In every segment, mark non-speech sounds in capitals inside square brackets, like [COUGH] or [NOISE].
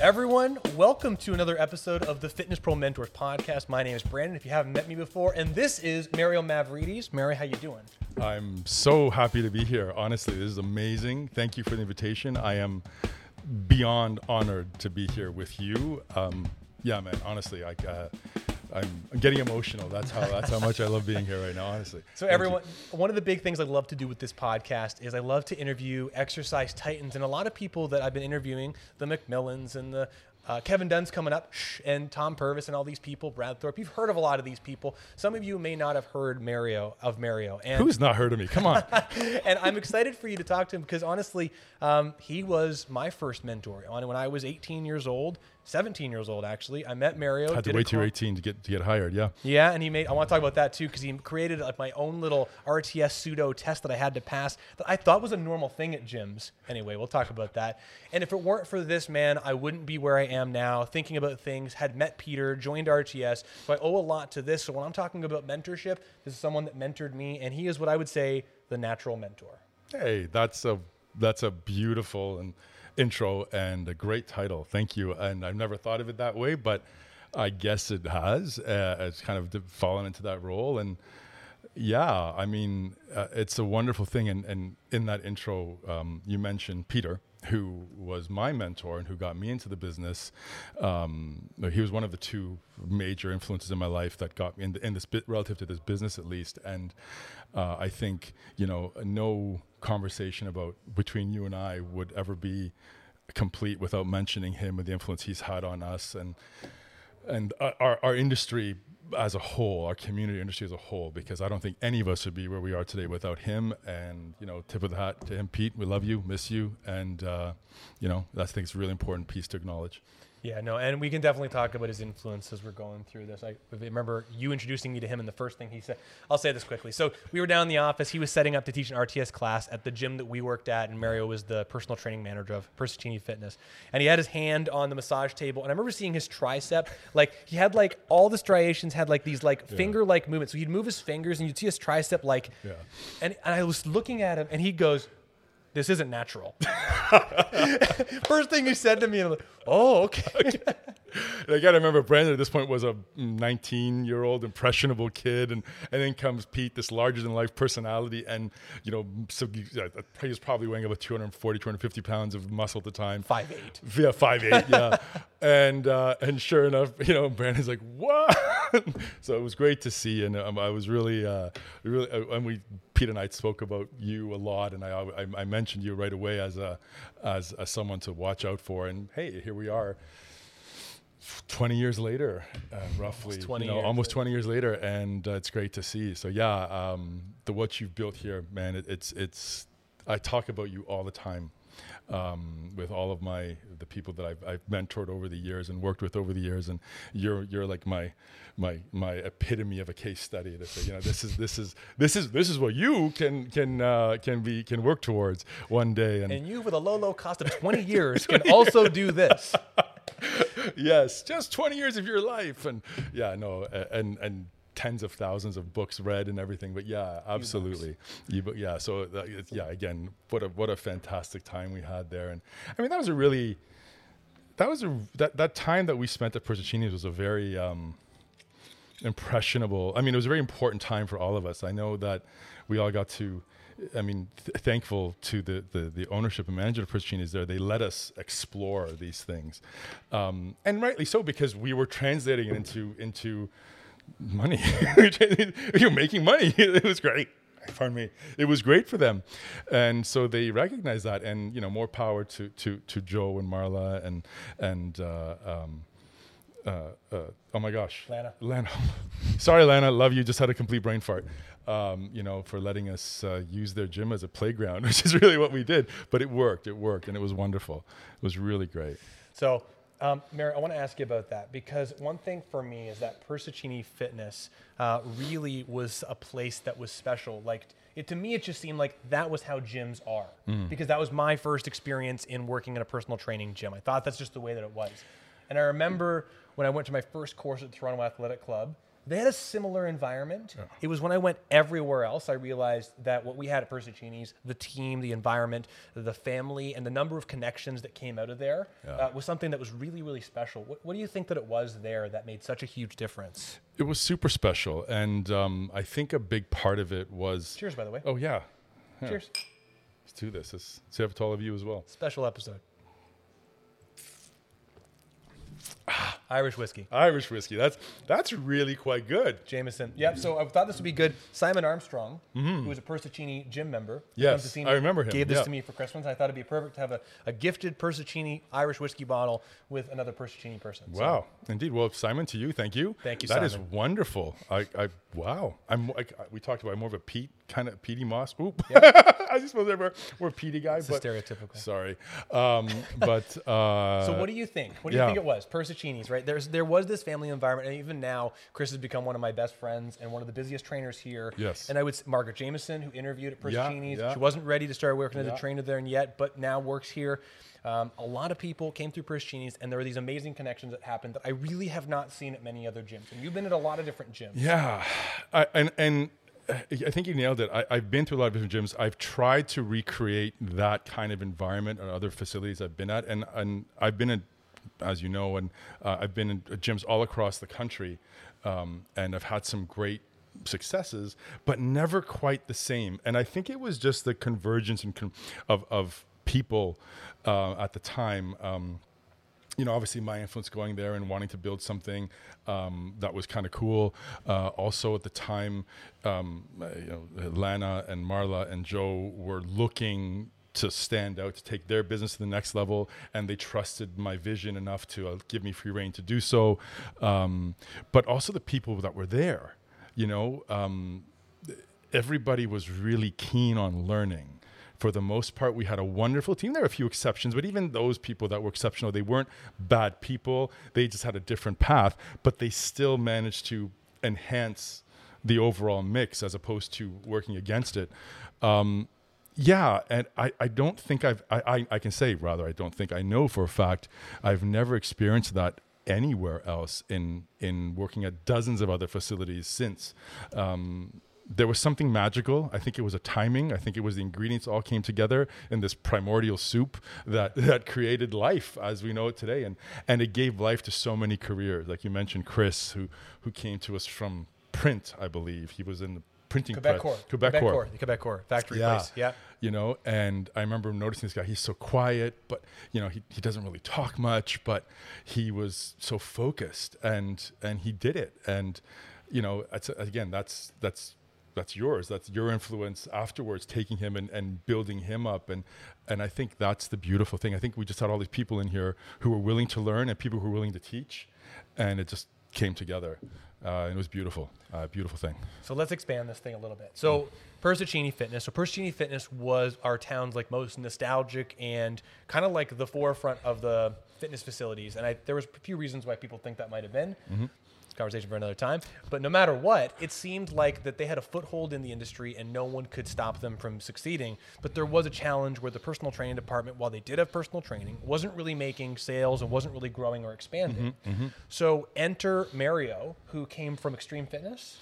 Everyone, welcome to another episode of the Fitness Pro Mentors podcast. My name is Brandon. If you haven't met me before, and this is Mario Mavrides. Mario, how you doing? I'm so happy to be here. Honestly, this is amazing. Thank you for the invitation. I am beyond honored to be here with you. Um, yeah, man. Honestly, I, uh, I'm getting emotional. That's how that's how much I love being here right now. Honestly. So everyone, one of the big things I love to do with this podcast is I love to interview exercise titans, and a lot of people that I've been interviewing, the McMillans and the uh, Kevin Dunn's coming up, and Tom Purvis and all these people, Brad Thorpe. You've heard of a lot of these people. Some of you may not have heard Mario of Mario. And Who's not heard of me? Come on. [LAUGHS] and I'm excited for you to talk to him because honestly, um, he was my first mentor. When I was 18 years old, 17 years old actually. I met Mario. Had to wait till 18 to get to get hired. Yeah. Yeah, and he made. I want to talk about that too because he created like my own little RTS pseudo test that I had to pass that I thought was a normal thing at gyms. Anyway, we'll talk about that. And if it weren't for this man, I wouldn't be where I am now, thinking about things. Had met Peter, joined RTS, so I owe a lot to this. So when I'm talking about mentorship, this is someone that mentored me, and he is what I would say the natural mentor. Hey, that's a that's a beautiful and intro and a great title. Thank you. And I've never thought of it that way, but I guess it has. Uh, it's kind of fallen into that role. And yeah, I mean, uh, it's a wonderful thing. And, and in that intro, um, you mentioned Peter, who was my mentor and who got me into the business. Um, he was one of the two major influences in my life that got me in, the, in this bit relative to this business, at least. And uh, I think, you know, no conversation about between you and I would ever be complete without mentioning him and the influence he's had on us and and our, our industry as a whole, our community industry as a whole, because I don't think any of us would be where we are today without him. And you know, tip of the hat to him, Pete. We love you, miss you, and uh, you know, I think it's a really important piece to acknowledge. Yeah, no, and we can definitely talk about his influence as we're going through this. I remember you introducing me to him, and the first thing he said, I'll say this quickly. So we were down in the office. He was setting up to teach an RTS class at the gym that we worked at, and Mario was the personal training manager of Persicini Fitness. And he had his hand on the massage table, and I remember seeing his tricep. Like he had like all the striations had like these like yeah. finger like movements. So he'd move his fingers, and you'd see his tricep like. Yeah. And, and I was looking at him, and he goes, this isn't natural. [LAUGHS] [LAUGHS] First thing you said to me, I'm like, oh, okay. okay. I got to remember Brandon at this point was a 19 year old impressionable kid, and and then comes Pete, this larger than life personality, and you know, so he was probably weighing about 240, 250 pounds of muscle at the time. Five eight. Yeah, five eight. Yeah, [LAUGHS] and uh, and sure enough, [LAUGHS] you know, Brandon's like, what? [LAUGHS] so it was great to see, and um, I was really, uh, really, uh, and we Pete and I spoke about you a lot, and I, I, I mentioned you right away as a as, as someone to watch out for. And hey, here we are. 20 years later, uh, roughly, almost 20, you know, almost 20 years later, and uh, it's great to see. So yeah, um, the what you've built here, man, it, it's it's. I talk about you all the time um, with all of my the people that I've, I've mentored over the years and worked with over the years, and you're you're like my my my epitome of a case study to say, you know, this is this is this is this is what you can can uh, can be can work towards one day, and, and you with a low low cost of 20 [LAUGHS] years can also do this. [LAUGHS] yes, just 20 years of your life, and yeah, no, and and tens of thousands of books read and everything. But yeah, absolutely. You, yeah. So that, yeah, again, what a what a fantastic time we had there. And I mean, that was a really that was a that that time that we spent at Persicini's was a very um, impressionable. I mean, it was a very important time for all of us. I know that we all got to. I mean, th- thankful to the, the, the ownership and management of Persicini's there. They let us explore these things, um, and rightly so because we were translating it into into money. [LAUGHS] You're making money. [LAUGHS] it was great. Pardon me. It was great for them, and so they recognized that. And you know, more power to to to Joe and Marla and and. Uh, um, uh, uh, oh my gosh, Lana. Lana, [LAUGHS] sorry, Lana. Love you. Just had a complete brain fart. Um, you know, for letting us uh, use their gym as a playground, which is really what we did. But it worked. It worked, and it was wonderful. It was really great. So um, Mary, I want to ask you about that because one thing for me is that Persicini Fitness uh, really was a place that was special. Like it, to me, it just seemed like that was how gyms are mm. because that was my first experience in working in a personal training gym. I thought that's just the way that it was. And I remember when I went to my first course at Toronto Athletic Club, They had a similar environment. It was when I went everywhere else I realized that what we had at Persicini's, the team, the environment, the family, and the number of connections that came out of there uh, was something that was really, really special. What, what do you think that it was there that made such a huge difference? It was super special, and um, I think a big part of it was. Cheers, by the way. Oh yeah. Yeah. Cheers. Let's do this. Let's see to all of you as well. Special episode. [SIGHS] Irish whiskey. Irish whiskey. That's that's really quite good. Jameson. Yep. So I thought this would be good. Simon Armstrong, mm-hmm. who was a Persicini gym member, Yes, comes to see me, I remember him, Gave this yeah. to me for Christmas. I thought it'd be perfect to have a, a gifted Persicini Irish whiskey bottle with another Persicini person. So Wow, indeed. Well, Simon, to you, thank you. Thank you, That is Simon. wonderful. I, I, wow. I'm like we talked about. More of a peat kind of peaty Moss. Oop. [LAUGHS] I just suppose I'm more, more Petey guy. a but stereotypical. Sorry, um, but [LAUGHS] uh, So what do you think? What do you think it was? Persicini's, right? There's there was this family environment, and even now, Chris has become one of my best friends and one of the busiest trainers here. Yes. And I would Margaret Jameson, who interviewed at Yeah, Persicini's, yeah. she wasn't ready to start working as a trainer there yet, but now works here. Um, a lot of people came through Persicini's, and there were these amazing connections that happened that I really have not seen at many other gyms. And you've been at a lot of different gyms. Yeah, I, and and I think you nailed it. I, I've been to a lot of different gyms. I've tried to recreate that kind of environment at other facilities I've been at, and and I've been in, as you know, and uh, I've been in gyms all across the country, um, and I've had some great successes, but never quite the same. And I think it was just the convergence and con- of of people uh, at the time. Um, you know, obviously my influence going there and wanting to build something um, that was kind of cool. Uh, also, at the time, um, you know, Lana and Marla and Joe were looking to stand out to take their business to the next level, and they trusted my vision enough to uh, give me free reign to do so. Um, but also the people that were there, you know. Um, everybody was really keen on learning. For the most part, we had a wonderful team. There are a few exceptions, but even those people that were exceptional, they weren't bad people. They just had a different path, but they still managed to enhance the overall mix as opposed to working against it. Um, yeah, and I, I don't think I've I, I, I can say rather I don't think I know for a fact I've never experienced that anywhere else in in working at dozens of other facilities since. Um, there was something magical. I think it was a timing. I think it was the ingredients all came together in this primordial soup that [LAUGHS] that created life as we know it today, and and it gave life to so many careers. Like you mentioned, Chris, who who came to us from print, I believe he was in the printing Quebec press- Core. Quebec, Quebecor Core. The Quebecor factory Yeah. place. Yeah. you know and i remember noticing this guy he's so quiet but you know he, he doesn't really talk much but he was so focused and and he did it and you know it's, again that's that's that's yours that's your influence afterwards taking him and, and building him up and and i think that's the beautiful thing i think we just had all these people in here who were willing to learn and people who were willing to teach and it just came together uh, and it was beautiful uh, beautiful thing So let's expand this thing a little bit. So Persicini Fitness. So Persicini Fitness was our town's like most nostalgic and kind of like the forefront of the fitness facilities. And I, there was a few reasons why people think that might have been. Conversation for another time. But no matter what, it seemed like that they had a foothold in the industry and no one could stop them from succeeding. But there was a challenge where the personal training department, while they did have personal training, wasn't really making sales and wasn't really growing or expanding. So enter Mario, who came from Extreme Fitness.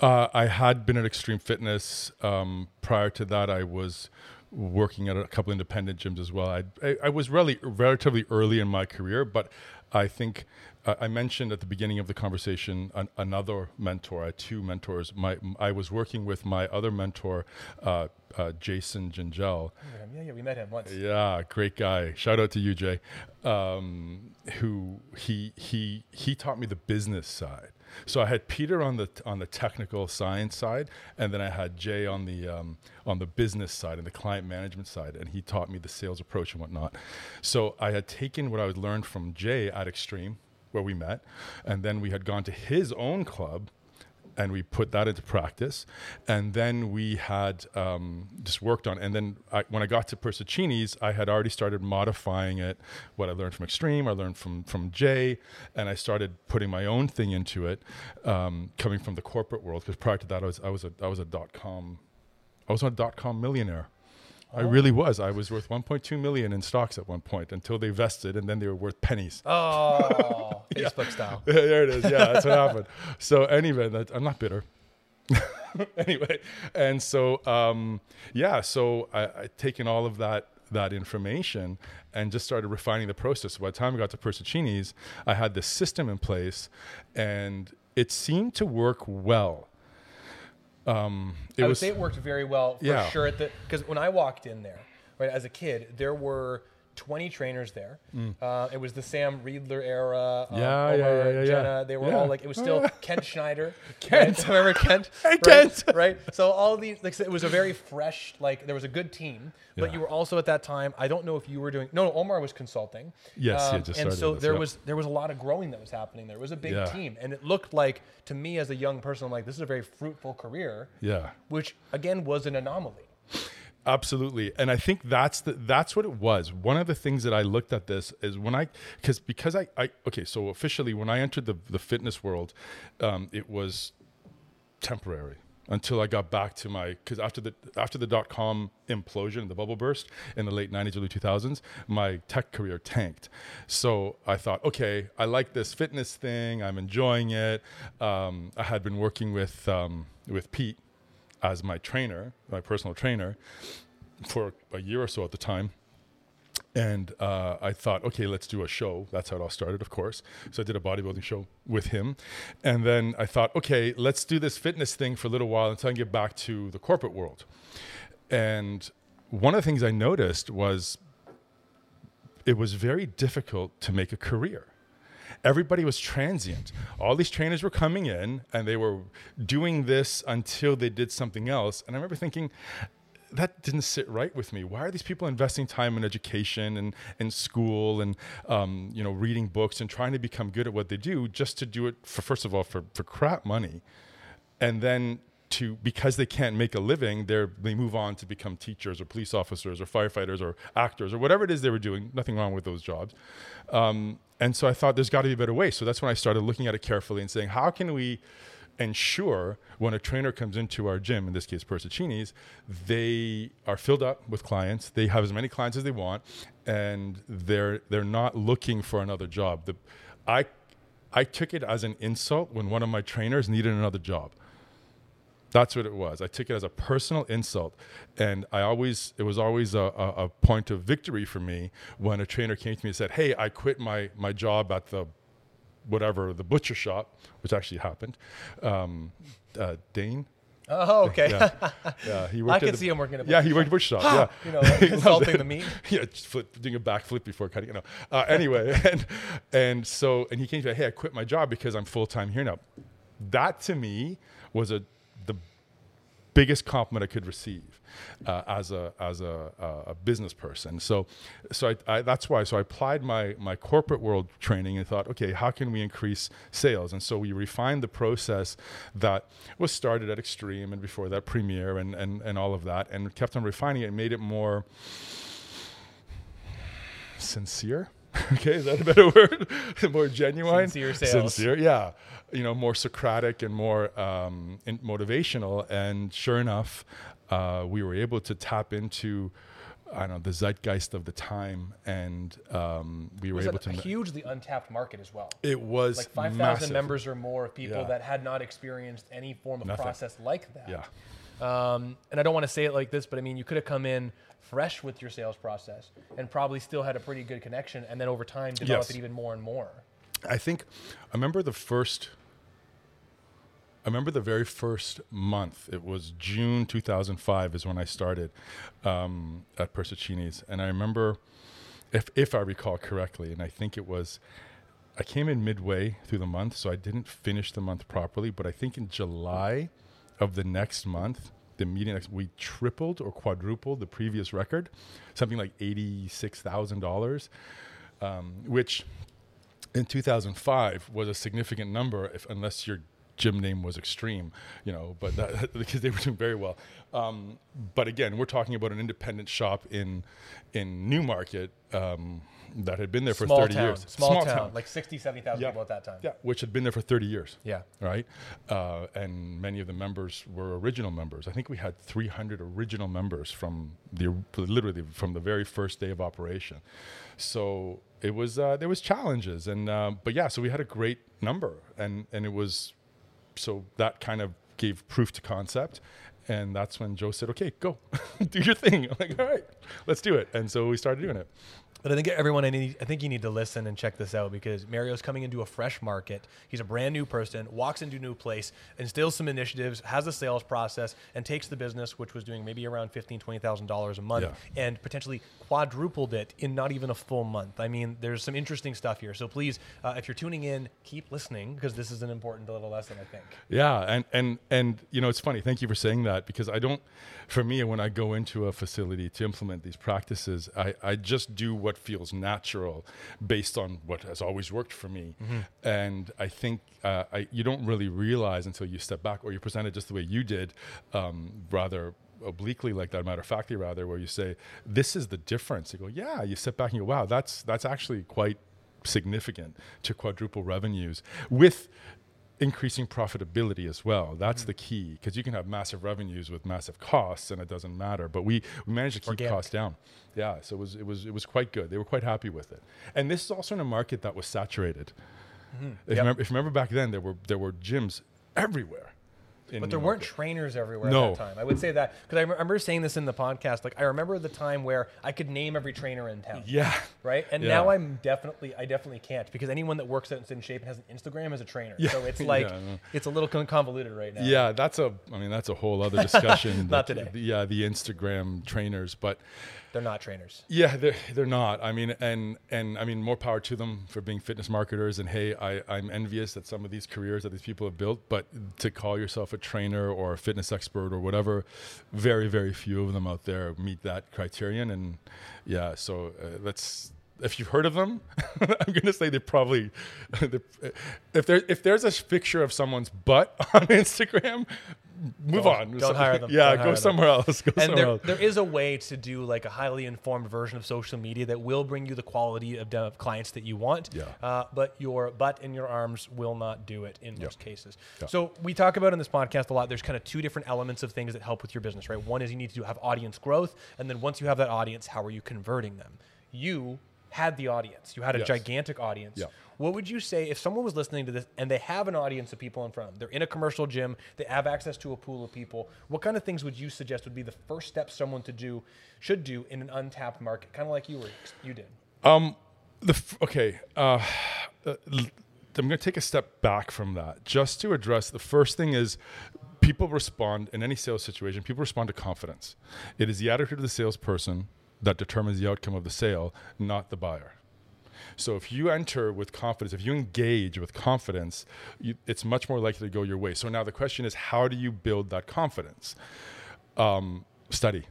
Uh, I had been at Extreme Fitness. Um, prior to that, I was working at a couple independent gyms as well. I, I, I was really relatively early in my career, but I think I mentioned at the beginning of the conversation an, another mentor. I had two mentors. My I was working with my other mentor, uh, uh, Jason Gingell. Yeah, yeah, we met him once. Yeah, great guy. Shout out to you, Jay. Um, who he he he taught me the business side. So I had Peter on the on the technical science side, and then I had Jay on the um, on the business side and the client management side, and he taught me the sales approach and whatnot. So I had taken what I had learned from Jay at Extreme, where we met, and then we had gone to his own club and we put that into practice. And then we had um, just worked on. And then I, when I got to Persicini's, I had already started modifying it. What I learned from Extreme, I learned from from Jay, and I started putting my own thing into it, um, coming from the corporate world. Because prior to that, I was I was a I was a dot com, I was a dot com millionaire. I really was. I was worth 1.2 million in stocks at one point until they vested, and then they were worth pennies. Oh, [LAUGHS] Facebook style. there it is. Yeah, that's what happened. [LAUGHS] So anyway, that, I'm not bitter. [LAUGHS] anyway, and so um, yeah, so I, I taken all of that that information and just started refining the process. By the time I got to Persicini's, I had this system in place, and it seemed to work well. Um, it I would was say it worked very well for Yeah. sure. At the because when I walked in there, right as a kid, there were 20 trainers there. Uh, it was the Sam Riedler era. Um, Mm. Yeah, yeah, Omar, yeah, yeah, Jenna. yeah. They were Yeah. all like it was still [LAUGHS] Kent Schneider. [LAUGHS] Kent. right? [LAUGHS] remember Kent? Hey, right? Kent. Right. So all these like it was a very fresh like there was a good team, but Yeah. you were also at that time. I don't know if you were doing no. no Omar was consulting. Um, Yes, he had just and so this, there was there was a lot of growing that was happening. There It was a big team, and it looked like to me as a young person, I'm like, this is a very fruitful career yeah. which again was an anomaly. Absolutely, and I think that's the that's what it was. One of the things that I looked at this is when I because because I, I okay so officially when I entered the the fitness world, um, it was temporary until I got back to my because after the after the dot com implosion the bubble burst in the late 90s early 2000s my tech career tanked. So I thought okay I like this fitness thing. I'm enjoying it. Um, I had been working with um, with Pete as my trainer my personal trainer for a year or so at the time and uh, I thought, okay, let's do a show. That's how it all started, of course. So I did a bodybuilding show with him. And then I thought, okay, let's do this fitness thing for a little while until I get back to the corporate world. And one of the things I noticed was it was very difficult to make a career. Everybody was transient. All these trainers were coming in and they were doing this until they did something else. And I remember thinking, that didn't sit right with me. Why are these people investing time in education and in school and um, you know reading books and trying to become good at what they do just to do it for first of all for, for crap money, and then to because they can't make a living, they they move on to become teachers or police officers or firefighters or actors or whatever it is they were doing. Nothing wrong with those jobs. Um, and so I thought there's got to be a better way. So that's when I started looking at it carefully and saying, how can we ensure when a trainer comes into our gym, in this case Persicini's, they are filled up with clients. They have as many clients as they want, and they're they're not looking for another job. The, I I took it as an insult when one of my trainers needed another job. That's what it was. I took it as a personal insult, and I always it was always a, a, a point of victory for me when a trainer came to me and said, "Hey, I quit my my job at the whatever the butcher shop, which actually happened." Um, uh, Dane, Oh, okay. yeah, yeah, he [LAUGHS] worked. I can the- see him working at Yeah, he worked at butcher shop. [LAUGHS] yeah, you know, He loved [LAUGHS] insulting the meat. yeah, just flip, doing a backflip before cutting. You know. Uh, anyway, and and so and he came to me, hey, I quit my job because I'm full time here now. That to me was a biggest compliment I could receive uh, as a as a, a, a business person. So so I, I, that's why. So I applied my my corporate world training and thought, okay, how can we increase sales? And so we refined the process that was started at Extreme and before that Premiere and and and all of that, and kept on refining it and made it more sincere. [LAUGHS] okay, is that a better [LAUGHS] word? [LAUGHS] more genuine. Sincere sales. Sincere, yeah. You know, more Socratic and more um, motivational. And sure enough, uh, we were able to tap into, I don't know, the zeitgeist of the time, and um, we were able to. ma- hugely untapped market as well. it was Like 5,000 members or more of people Yeah. that had not experienced any form of Nothing. process like that. Yeah. Um, and I don't want to say it like this, but I mean, you could have come in fresh with your sales process and probably still had a pretty good connection, and then over time develop Yes. it even more and more. I think I remember the first. I remember the very first month. It was June 2005 is when I started um, at Persicini's, and I remember, if if I recall correctly, and I think it was, I came in midway through the month, so I didn't finish the month properly. But I think in July of the next month, the median, we tripled or quadrupled the previous record, something like eighty six thousand dollars, um, which in 2005 was a significant number if unless you're gym name was Extreme, you know, but that, [LAUGHS] because they were doing very well. Um, but again, we're talking about an independent shop in in Newmarket um, that had been there for Small 30 town, years. small, town, like 60, 70,000 Yeah. people at that time. Yeah, which had been there for 30 years. Yeah. Right. Uh, and many of the members were original members. I think we had 300 original members from the literally from the very first day of operation. So it was uh, there was challenges, and uh, but yeah, so we had a great number, and and it was so that kind of gave proof to concept. And that's when Joe said, "Okay, go, [LAUGHS] do your thing." I'm like, "All right, let's do it." And so we started doing it. But I think everyone, I, need, I think you need to listen and check this out because Mario's coming into a fresh market. He's a brand new person, walks into a new place, instills some initiatives, has a sales process, and takes the business, which was doing maybe around fifteen, twenty thousand dollars a month, Yeah. and potentially quadrupled it in not even a full month. I mean, there's some interesting stuff here. So please, uh, if you're tuning in, keep listening because this is an important little lesson. I think. Yeah, and and and you know it's funny. Thank you for saying that because I don't. For me, when I go into a facility to implement these practices, I I just do what feels natural, based on what has always worked for me. And I think uh, I you don't really realize until you step back or you present it just the way you did, um, rather obliquely like that matter of factly rather where you say this is the difference you go yeah you step back and you go wow that's that's actually quite significant to quadruple revenues with increasing profitability as well. That's the mm. key because you can have massive revenues with massive costs and it doesn't matter. But we, we managed to keep Organic. costs down. Yeah, so it was it was it was quite good. They were quite happy with it. And this is also in a market that was saturated. Mm-hmm. If, Yep. you remember, if you remember back then, there were there were gyms everywhere. In But there weren't trainers everywhere No. at that time. I would say that because I remember saying this in the podcast. Like I remember the time where I could name every trainer in town. Yeah. Right. And Yeah. now I'm definitely, I definitely can't because anyone that works out and in shape and has an Instagram is a trainer. Yeah. So it's [LAUGHS] like, Yeah, it's a little convoluted right now. Yeah, that's a. I mean, that's a whole other discussion. [LAUGHS] Not that- today. Yeah, the Instagram trainers, but They're not trainers. Yeah, they're, they're not. I mean, and and I mean, more power to them for being fitness marketers. And hey, I, I'm envious that some of these careers that these people have built. But to call yourself a trainer or a fitness expert or whatever, very very few of them out there meet that criterion. And yeah, so uh, that's if you've heard of them, [LAUGHS] I'm gonna say they probably, [LAUGHS] if there if there's a picture of someone's butt [LAUGHS] on Instagram, move Don't- on. don't hire them. [LAUGHS] Yeah, Don't go hire them. somewhere else. [LAUGHS] Go And somewhere there, else. there is a way to do like a highly informed version of social media that will bring you the quality of the clients that you want. Yeah. Uh, but your butt and your arms will not do it in most cases. Yeah. So we talk about in this podcast a lot. There's kind of two different elements of things that help with your business, right? One is you need to have audience growth, and then once you have that audience, how are you converting them? You had the audience. You had a Yes. gigantic audience. Yeah. What would you say if someone was listening to this and they have an audience of people in front of them? They're in a commercial gym, they have access to a pool of people. What kind of things would you suggest would be the first step someone to do should do in an untapped market, kind of like you were you did? Um, the f- okay. Uh, uh, I'm going to take a step back from that just to address the first thing is people respond in any sales situation. People respond to confidence. It is the attitude of the salesperson that determines the outcome of the sale, not the buyer. So if you enter with confidence, if you engage with confidence, you, it's much more likely to go your way. So now the question is, how do you build that confidence? Um, study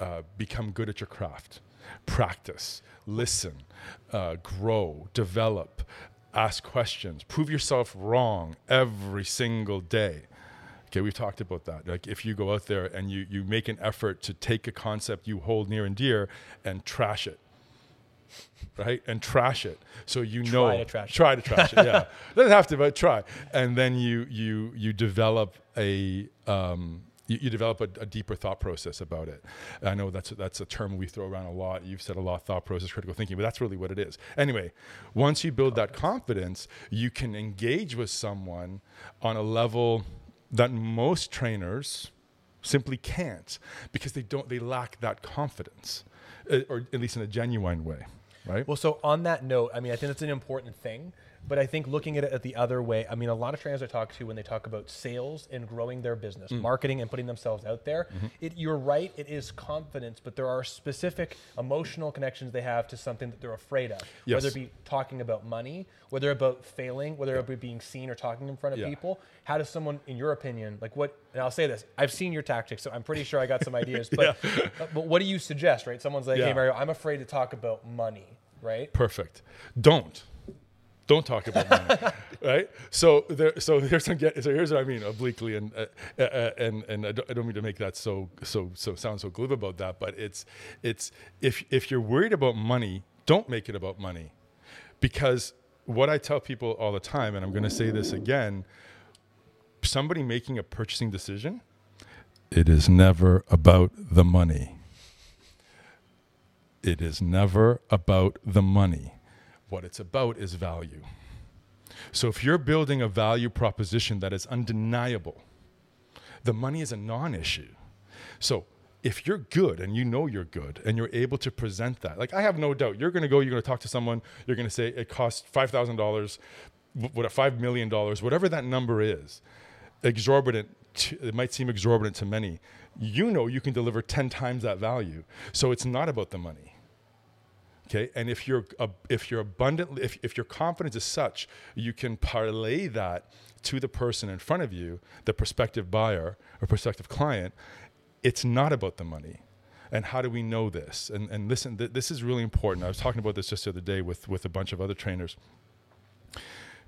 uh, become good at your craft, practice, listen, uh, grow, develop, ask questions, prove yourself wrong every single day. Okay, we've talked about that. Like if you go out there and you you make an effort to take a concept you hold near and dear and trash it. Right? And trash it. So you know to trash it. try to trash it. Yeah. [LAUGHS] Doesn't have to, but try. And then you you you develop a um you, you develop a, a deeper thought process about it. I know that's that's a term we throw around a lot. You've said a lot, thought process, critical thinking, but that's really what it is. Anyway, once you build that confidence, you can engage with someone on a level that most trainers simply can't because they don't they lack that confidence, uh, or at least in a genuine way, right? Well, so on that note, I mean, I think that's an important thing. But I think looking at it the other way, I mean, a lot of trainers I talk to when they talk about sales and growing their business, Mm. marketing and putting themselves out there, Mm-hmm. it, you're right, it is confidence, but there are specific emotional connections they have to something that they're afraid of. Whether it be talking about money, whether about failing, whether it be being seen or talking in front of Yeah. people. How does someone, in your opinion, like what, and I'll say this, I've seen your tactics, so I'm pretty sure I got some ideas, [LAUGHS] but, uh, but what do you suggest, right? Someone's like, hey, Mario, I'm afraid to talk about money, right? Perfect. Don't. Don't talk about money, [LAUGHS] right? So there, so here's so here's what I mean obliquely, and uh, uh, uh, and and I don't, I don't mean to make that so so so sound so glib about that, but it's it's if if you're worried about money, don't make it about money, because what I tell people all the time, and I'm going to say this again, somebody making a purchasing decision, it is never about the money. It is never about the money. What it's about is value. So if you're building a value proposition that is undeniable, the money is a non issue. So if you're good and you know you're good and you're able to present that, like I have no doubt, you're to go, you're to talk to someone, you're to say it costs $5,000, what, $5 million, whatever that number is, exorbitant, it might seem exorbitant to many. You know you can deliver 10 times that value. So it's not about the money. Okay, and if you're uh, if you're abundantly if, if your confidence is such, you can parlay that to the person in front of you, the prospective buyer or prospective client. It's not about the money. And how do we know this? And and listen, th- this is really important. I was talking about this just the other day with with a bunch of other trainers.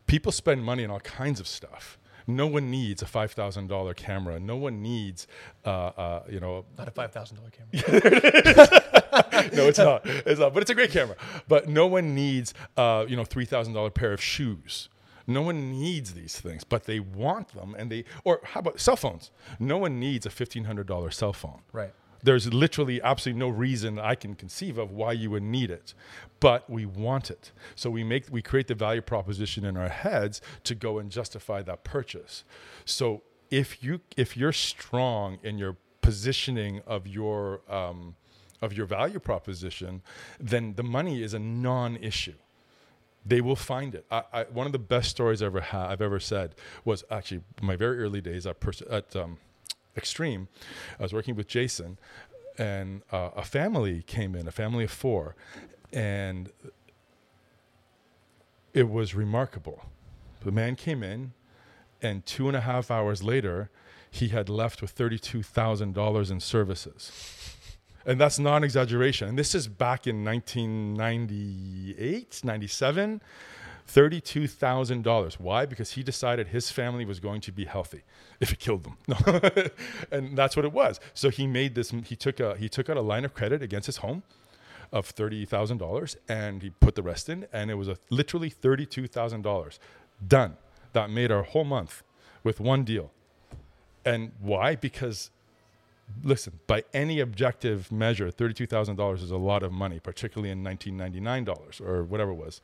People spend money on all kinds of stuff. No one needs a five thousand dollar camera. No one needs, uh, uh, you know, not a five thousand dollar camera. [LAUGHS] [LAUGHS] no, it's not. It's not. But it's a great camera. But no one needs, uh, you know, three thousand dollar pair of shoes. No one needs these things, but they want them, and they. Or how about cell phones? No one needs a fifteen hundred dollar cell phone. Right. There's literally absolutely no reason I can conceive of why you would need it, but we want it. So we make we create the value proposition in our heads to go and justify that purchase. So if you if you're strong in your positioning of your um, of your value proposition, then the money is a non-issue. They will find it. I, I, one of the best stories I ever ha- I've ever said was actually my very early days at, pers- at um, Extreme. I was working with Jason, and uh, a family came in, a family of four, and it was remarkable. The man came in, and two and a half hours later, he had left with $32,000 in services and that's not an exaggeration. And this is back in 1998, 97. $32,000. Why? Because he decided his family was going to be healthy if it killed them. No. [LAUGHS] and that's what it was. So he made this he took a he took out a line of credit against his home of $30,000 and he put the rest in and it was a literally $32,000 done. That made our whole month with one deal. And why? Because listen, by any objective measure, $32,000 is a lot of money, particularly in $1999 or whatever it was.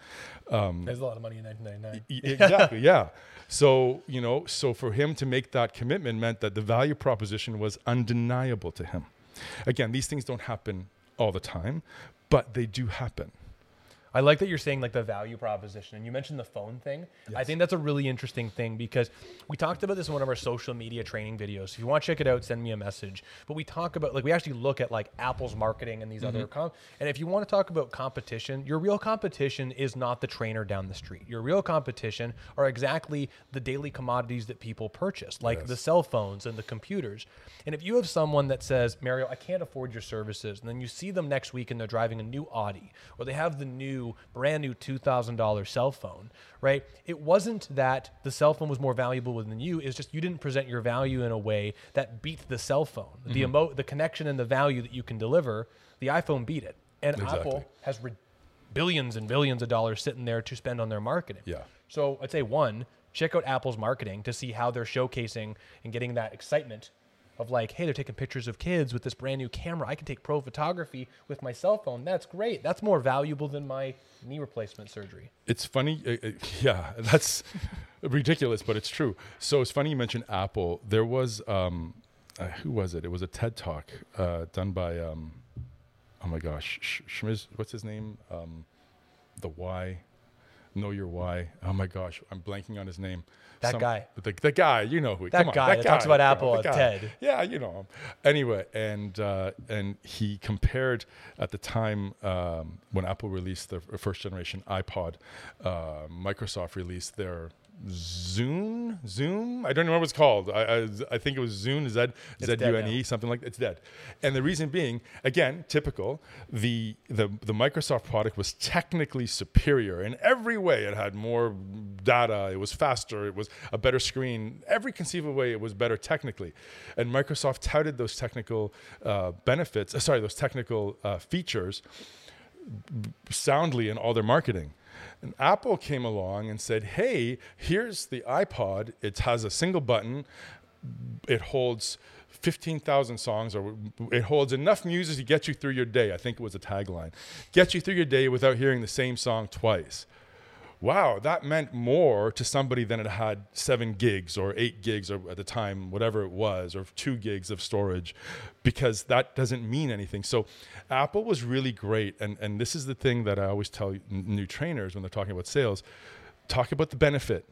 Um, There's a lot of money in 1999. exactly, [LAUGHS] yeah. So, you know, so for him to make that commitment meant that the value proposition was undeniable to him. Again, these things don't happen all the time, but they do happen. I like that you're saying like the value proposition, and you mentioned the phone thing. Yes. I think that's a really interesting thing because we talked about this in one of our social media training videos. If you want to check it out, send me a message. But we talk about like we actually look at like Apple's marketing and these mm-hmm. other com- and if you want to talk about competition, your real competition is not the trainer down the street. Your real competition are exactly the daily commodities that people purchase, like yes. the cell phones and the computers. And if you have someone that says, Mario, I can't afford your services, and then you see them next week and they're driving a new Audi or they have the new new, brand new $2,000 cell phone, right? It wasn't that the cell phone was more valuable than you. It's just you didn't present your value in a way that beat the cell phone. Mm-hmm. The emo- the connection and the value that you can deliver, the iPhone beat it. And exactly. Apple has re- billions and billions of dollars sitting there to spend on their marketing. Yeah. So I'd say one, check out Apple's marketing to see how they're showcasing and getting that excitement of like, hey, they're taking pictures of kids with this brand new camera. I can take pro photography with my cell phone. That's great. That's more valuable than my knee replacement surgery. It's funny. Uh, uh, yeah, [LAUGHS] that's ridiculous, but it's true. So it's funny you mentioned Apple. There was, um, uh, who was it? It was a TED talk uh, done by, um, oh my gosh, what's his name? Um, the Why. Know Your Why. Oh my gosh, I'm blanking on his name. That Some, guy. The, the guy, you know who. That come guy on, that, that guy, talks about Apple on, TED. Yeah, you know him. Anyway, and uh, and he compared at the time um, when Apple released the first generation iPod, uh, Microsoft released their Zune, Zoom. I don't know what it's called. I, I, I think it was Zune. Z Z U N E, something like that. It's dead. And the reason being, again, typical. The the the Microsoft product was technically superior in every way. It had more data. It was faster. It was a better screen. Every conceivable way, it was better technically. And Microsoft touted those technical uh, benefits. Uh, sorry, those technical uh, features soundly in all their marketing. And Apple came along and said, "Hey, here's the iPod. It has a single button. It holds 15,000 songs, or it holds enough music to get you through your day." I think it was a tagline. Get you through your day without hearing the same song twice wow, that meant more to somebody than it had seven gigs or eight gigs or at the time, whatever it was, or two gigs of storage, because that doesn't mean anything. So Apple was really great. And, and this is the thing that I always tell new trainers when they're talking about sales talk about the benefit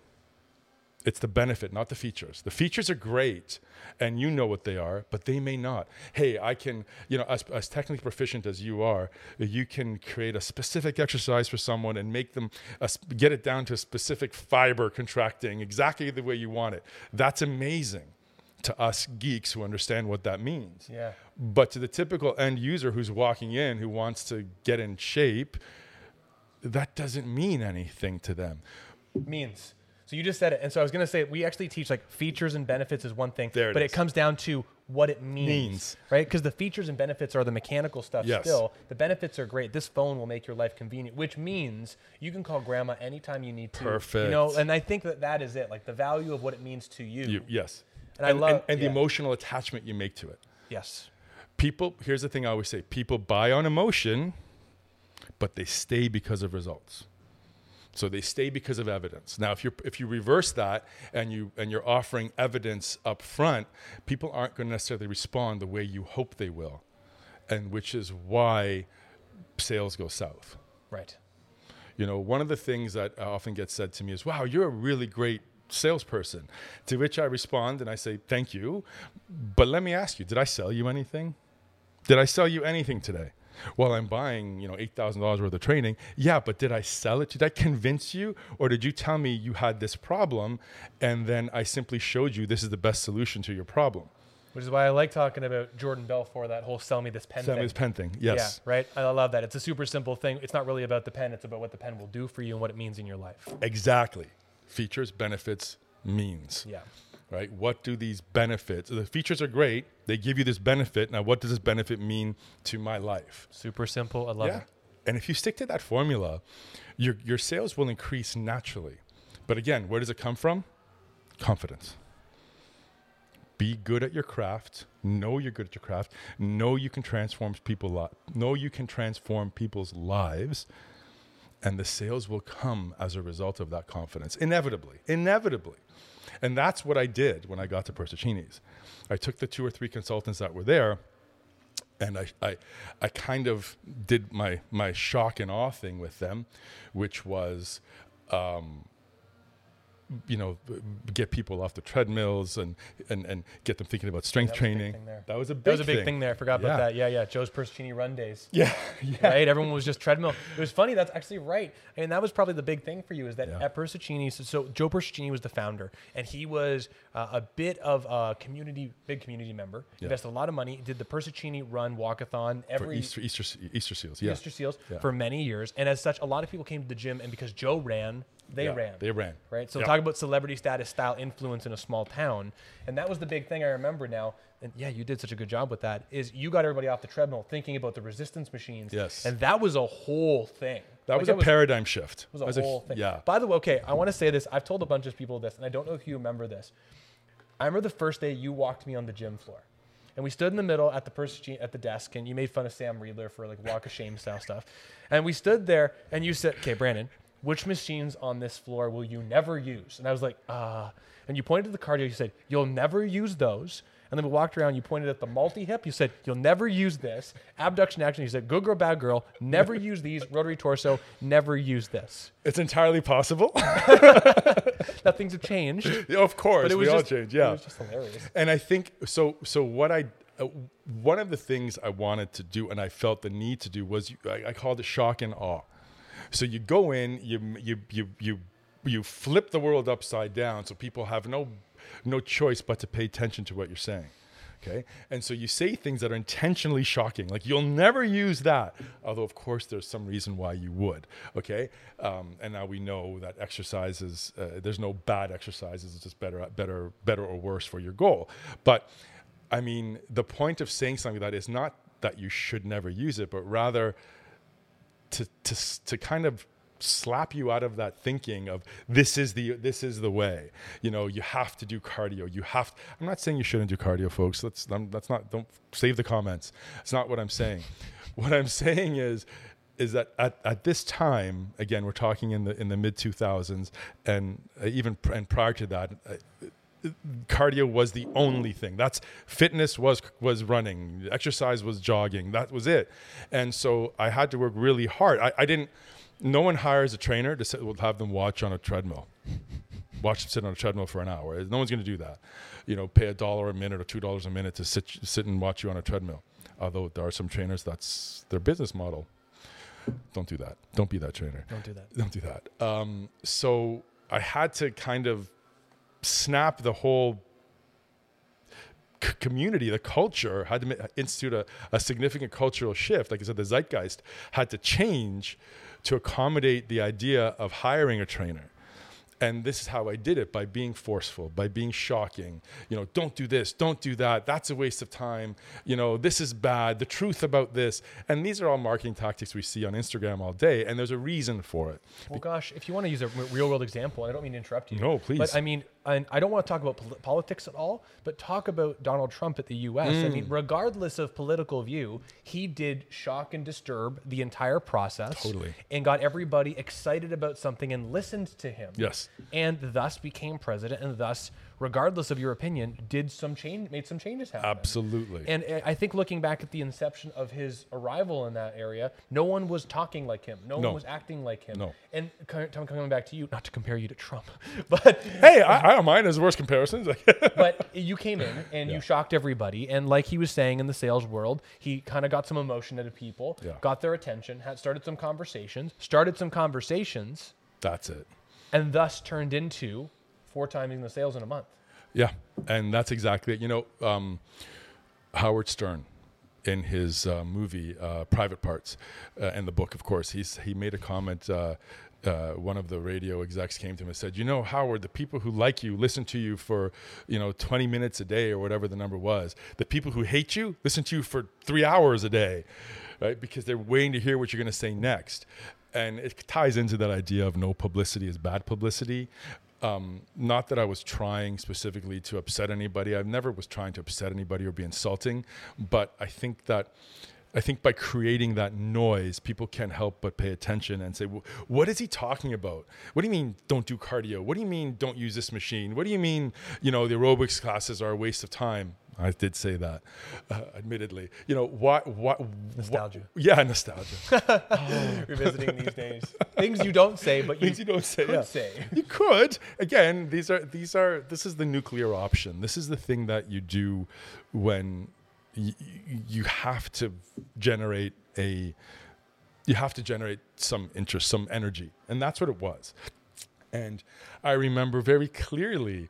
it's the benefit, not the features. The features are great, and you know what they are, but they may not. Hey, I can, you know, as, as technically proficient as you are, you can create a specific exercise for someone and make them uh, a, get it down to a specific fiber contracting exactly the way you want it. That's amazing to us geeks who understand what that means. Yeah. But to the typical end user who's walking in who wants to get in shape, that doesn't mean anything to them. Means so you just said it, and so I was going to say we actually teach like features and benefits is one thing, there it but is. it comes down to what it means, means. right? Because the features and benefits are the mechanical stuff yes. still. The benefits are great. This phone will make your life convenient, which means you can call grandma anytime you need to. Perfect. You know, and I think that that is it. Like the value of what it means to you. you yes. And, I love and, and yeah. the emotional attachment you make to it. Yes. People, here's the thing I always say: people buy on emotion, but they stay because of results. So they stay because of evidence. Now, if you if you reverse that and you and you're offering evidence up front, people aren't going to necessarily respond the way you hope they will, and which is why sales go south. Right. You know, one of the things that uh, often gets said to me is, "Wow, you're a really great salesperson." To which I respond and I say, "Thank you, but let me ask you: Did I sell you anything? Did I sell you anything today?" Well, I'm buying, you know, eight thousand dollars worth of training. Yeah, but did I sell it? Did I convince you, or did you tell me you had this problem, and then I simply showed you this is the best solution to your problem? Which is why I like talking about Jordan Belfort, that whole sell me this pen sell thing. me this pen thing. Yes. Yeah, right. I love that. It's a super simple thing. It's not really about the pen. It's about what the pen will do for you and what it means in your life. Exactly. Features, benefits, means. Yeah. Right. What do these benefits? The features are great. They give you this benefit. Now, what does this benefit mean to my life? Super simple. I love yeah. it. And if you stick to that formula, your your sales will increase naturally. But again, where does it come from? Confidence. Be good at your craft. Know you're good at your craft. Know you can transform people. Li- know you can transform people's lives, and the sales will come as a result of that confidence. Inevitably, inevitably. And that's what I did when I got to Persicini's. I took the two or three consultants that were there and I, I, I kind of did my, my shock and awe thing with them, which was, um, you know, get people off the treadmills and, and, and get them thinking about strength That was a big training. thing. That was a big That was a big thing. thing there. I forgot Yeah. about that. Yeah, yeah. Joe's Persicini run days. [LAUGHS] Yeah, yeah. Right? Everyone was just treadmill. It was funny. That's actually right. And that was probably the big thing for you is that Yeah. at Persicini, so, so Joe Persicini was the founder, and he was uh, a bit of a community, big community member. Yeah. Invested a lot of money. Did the Persicini run walkathon For every Easter, Easter, Easter seals. Yeah. Easter Seals for many years. And as such, a lot of people came to the gym, and because Joe ran, they Yeah, ran. They ran. right? So talk about celebrity status, style, influence in a small town, and that was the big thing I remember now. And yeah, you did such a good job with that. Is you got everybody off the treadmill thinking about the resistance machines. Yes. and that was a whole thing. That Like, was a paradigm shift. was a That whole thing. Yeah. By the way, okay, I want to say this. I've told a bunch of people this, and I don't know if you remember this. I remember the first day you walked me on the gym floor. And we stood in the middle at the person at the desk, and you made fun of Sam Riedler for like walk of shame style stuff. And we stood there, and you said, "Okay, Brandon, which machines on this floor will you never use?" And I was like, "Ah." And you pointed to the cardio. You said, "You'll never use those." And then we walked around. You pointed at the multi hip. You said, "You'll never use this." Abduction action. You said, "Good girl, bad girl. Never [LAUGHS] use these." Rotary torso. Never use this. It's entirely possible. [LAUGHS] Now things have changed. Yeah, of course. But it was we all just, change. It was just hilarious. and I think so. So what I, uh, one of the things I wanted to do, and I felt the need to do, was I, I called it shock and awe. So you go in, you you you you you flip the world upside down so people have no no choice but to pay attention to what you're saying. Okay. And so you say things that are intentionally shocking. Like you'll never use that. Although, of course, there's some reason why you would. Okay. Um, and now we know that exercises, uh, there's no bad exercises. It's just better, better, better or worse for your goal. But I mean, the point of saying something like that is not that you should never use it, but rather to, to, to kind of slap you out of that thinking of this is the this is the way. You know you have to do cardio. You have i'm not saying you shouldn't do cardio folks. That's that's not don't save the comments. It's not what i'm saying. [LAUGHS] What i'm saying is is that at, at this time again we're talking in the in the mid 2000s and uh, even pr- and prior to that uh, cardio was the only thing. That's fitness was was running exercise was jogging that was it. And so i had to work really hard. I, I didn't no one hires a trainer to sit, will have them watch on a treadmill. [LAUGHS] Watch them sit on a treadmill for an hour. No one's going to do that. You know pay a dollar a minute or two dollars a minute to sit sit and watch you on a treadmill. Although there are some trainers that's their business model. Don't do that. Don't be that trainer. Don't do that. Don't do that. Um, so i had to kind of snap the whole c- community, the culture had to institute a, a significant cultural shift. Like I said, the zeitgeist had to change to accommodate the idea of hiring a trainer and this is how I did it by being forceful, by being shocking. You know, don't do this, don't do that. That's a waste of time. You know, this is bad. The truth about this, and these are all marketing tactics we see on Instagram all day, and there's a reason for it. Well, gosh, if you want to use a real world example, I don't mean to interrupt you. No, please. But I mean, and I don't want to talk about pol- politics at all, but talk about Donald Trump at the U.S. Mm. I mean, regardless of political view, he did shock and disturb the entire process. Totally. And got everybody excited about something and listened to him. Yes. And thus became president, and thus regardless of your opinion, did some change, made some changes happen. Absolutely. And uh, I think looking back at the inception of his arrival in that area, no one was talking like him. No, no. one was acting like him. No. And coming back to you, not to compare you to Trump, [LAUGHS] but hey, I, I don't mind his worst comparisons. [LAUGHS] but you came in and yeah. you shocked everybody, and like he was saying in the sales world, he kind of got some emotion out of people, yeah. got their attention, had started some conversations, started some conversations. That's it. And thus turned into four timing the sales in a month. Yeah, and that's exactly it. You know, um, Howard Stern in his uh, movie uh, Private Parts uh, and the book, of course, he's he made a comment. Uh, uh, one of the radio execs came to him and said, "You know, Howard, the people who like you listen to you for, you know, 20 minutes a day or whatever the number was. The people who hate you listen to you for three hours a day, right? Because they're waiting to hear what you're going to say next." And it ties into that idea of no publicity is bad publicity. Um, not that I was trying specifically to upset anybody. I never was trying to upset anybody or be insulting, but I think that I think by creating that noise, people can't help but pay attention and say, "What is he talking about? What do you mean don't do cardio? What do you mean don't use this machine? What do you mean you know the aerobics classes are a waste of time?" I did say that, uh, admittedly. You know what? What nostalgia? yeah, nostalgia. oh. [LAUGHS] Revisiting these days, things you don't say, but you you don't say. Could yeah. say. You could. Again, these are these are. This is the nuclear option. This is the thing that you do when y- you have to generate a. You have to generate some interest, some energy, and that's what it was. And I remember very clearly,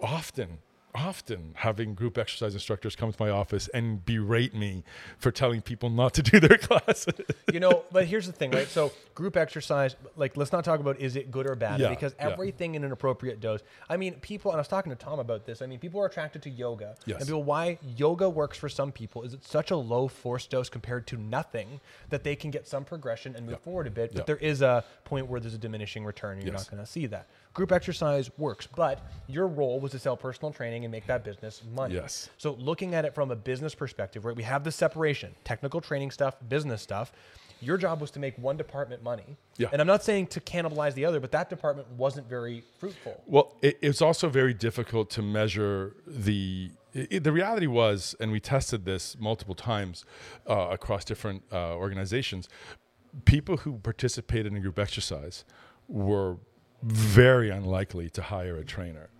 often often having group exercise instructors come to my office and berate me for telling people not to do their [LAUGHS] classes. you know, but here's the thing, right? So group exercise, like let's not talk about is it good or bad yeah, because everything yeah. in an appropriate dose. I mean, people, and I was talking to Tom about this. I mean, people are attracted to yoga. Yes. And people, why yoga works for some people is it's such a low force dose compared to nothing that they can get some progression and move yeah. forward a bit. But there is a point where there's a diminishing return and you're yes. not going to see that group exercise works, but your role was to sell personal training and make that business money. Yes. So looking at it from a business perspective, right, we have the separation, technical training stuff, business stuff. Your job was to make one department money. Yeah. And I'm not saying to cannibalize the other, but that department wasn't very fruitful. Well, it, it's also very difficult to measure the it, the reality was, and we tested this multiple times uh, across different uh, organizations, people who participated in group exercise were very unlikely to hire a trainer.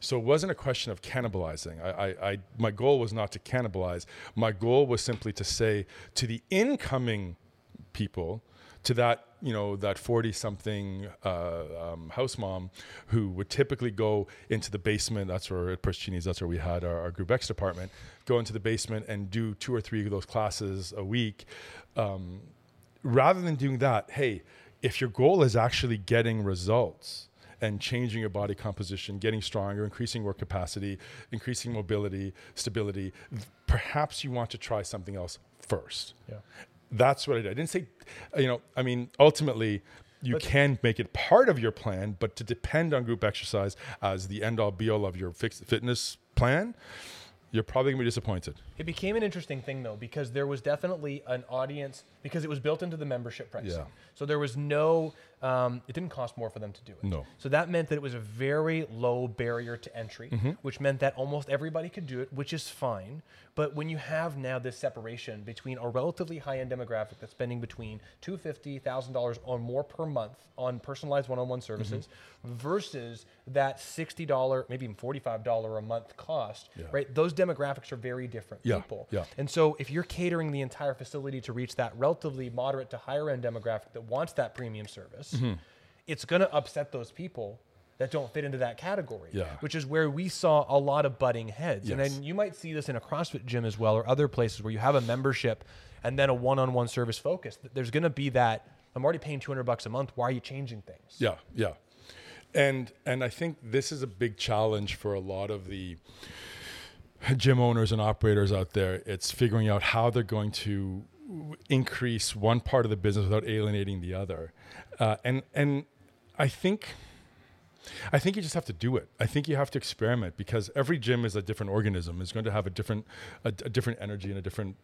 So it wasn't a question of cannibalizing. I, I, I, my goal was not to cannibalize. My goal was simply to say to the incoming people, to that you know that 40 something uh, um, house mom who would typically go into the basement that's where at Persicini's that's where we had our, our group X department go into the basement and do two or three of those classes a week um, rather than doing that hey if your goal is actually getting results and changing your body composition, getting stronger, increasing work capacity, increasing mobility, stability, perhaps you want to try something else first. Yeah. That's what I did. I didn't say, you know, I mean, ultimately, you But- can make it part of your plan, but to depend on group exercise as the end all be all of your fitness plan, you're probably gonna be disappointed. It became an interesting thing though because there was definitely an audience because it was built into the membership price. Yeah. So there was no, um, it didn't cost more for them to do it. No. So that meant that it was a very low barrier to entry, Mm-hmm. which meant that almost everybody could do it, which is fine. But when you have now this separation between a relatively high-end demographic that's spending between two fifty thousand dollars or more per month on personalized one-on-one services Mm-hmm. versus that sixty dollar, maybe even forty-five dollar a month cost, Yeah. right? Those demographics are very different Yeah, people. yeah. And so if you're catering the entire facility to reach that relatively moderate to higher end demographic that wants that premium service, Mm-hmm. it's going to upset those people that don't fit into that category. Yeah. Which is where we saw a lot of butting heads. And then you might see this in a CrossFit gym as well or other places where you have a membership and then a one-on-one service focus. There's going to be that I'm already paying 200 bucks a month. Why are you changing things? Yeah, yeah. And and I think this is a big challenge for a lot of the gym owners and operators out there. It's figuring out how they're going to increase one part of the business without alienating the other. Uh, and and I think I think you just have to do it. I think you have to experiment because every gym is a different organism. Is going to have a different a, a different energy and a different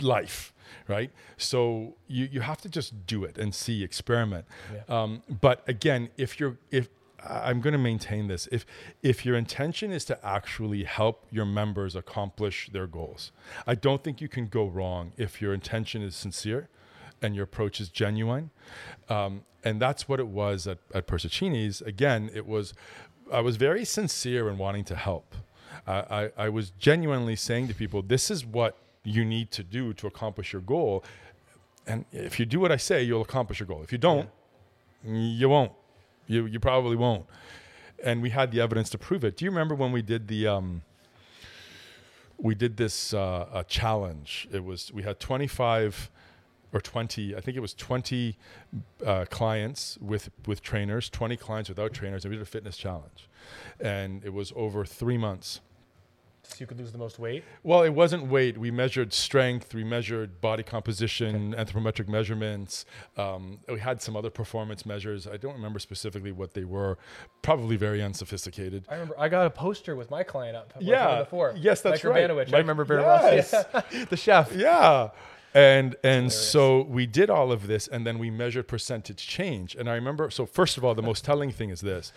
life, right? So you you have to just do it and see, experiment. Yeah. Um, but again, if you're if I'm going to maintain this, if if your intention is to actually help your members accomplish their goals, I don't think you can go wrong if your intention is sincere and your approach is genuine. Um, and that's what it was at, at Persicini's. Again, it was, I was very sincere in wanting to help. I, I, I was genuinely saying to people, this is what you need to do to accomplish your goal. And if you do what I say, you'll accomplish your goal. If you don't, you won't. You, you probably won't. And we had the evidence to prove it. Do you remember when we did the, um, we did this uh, a challenge. It was we had 25 or 20. I think it was 20 uh, clients with with trainers, 20 clients without trainers, and we did a fitness challenge, and it was over three months. So you could lose the most weight. Well, it wasn't weight. We measured strength. We measured body composition, anthropometric measurements. Um, we had some other performance measures. I don't remember specifically what they were. Probably very unsophisticated. I remember I got a poster with my client up. Yeah. Before. Yes, that's Mike right. Urbanowicz. I remember very Yes. well. [LAUGHS] The chef. Yeah. And and so we did all of this, and then we measured percentage change. And I remember. So first of all, the most telling thing is this: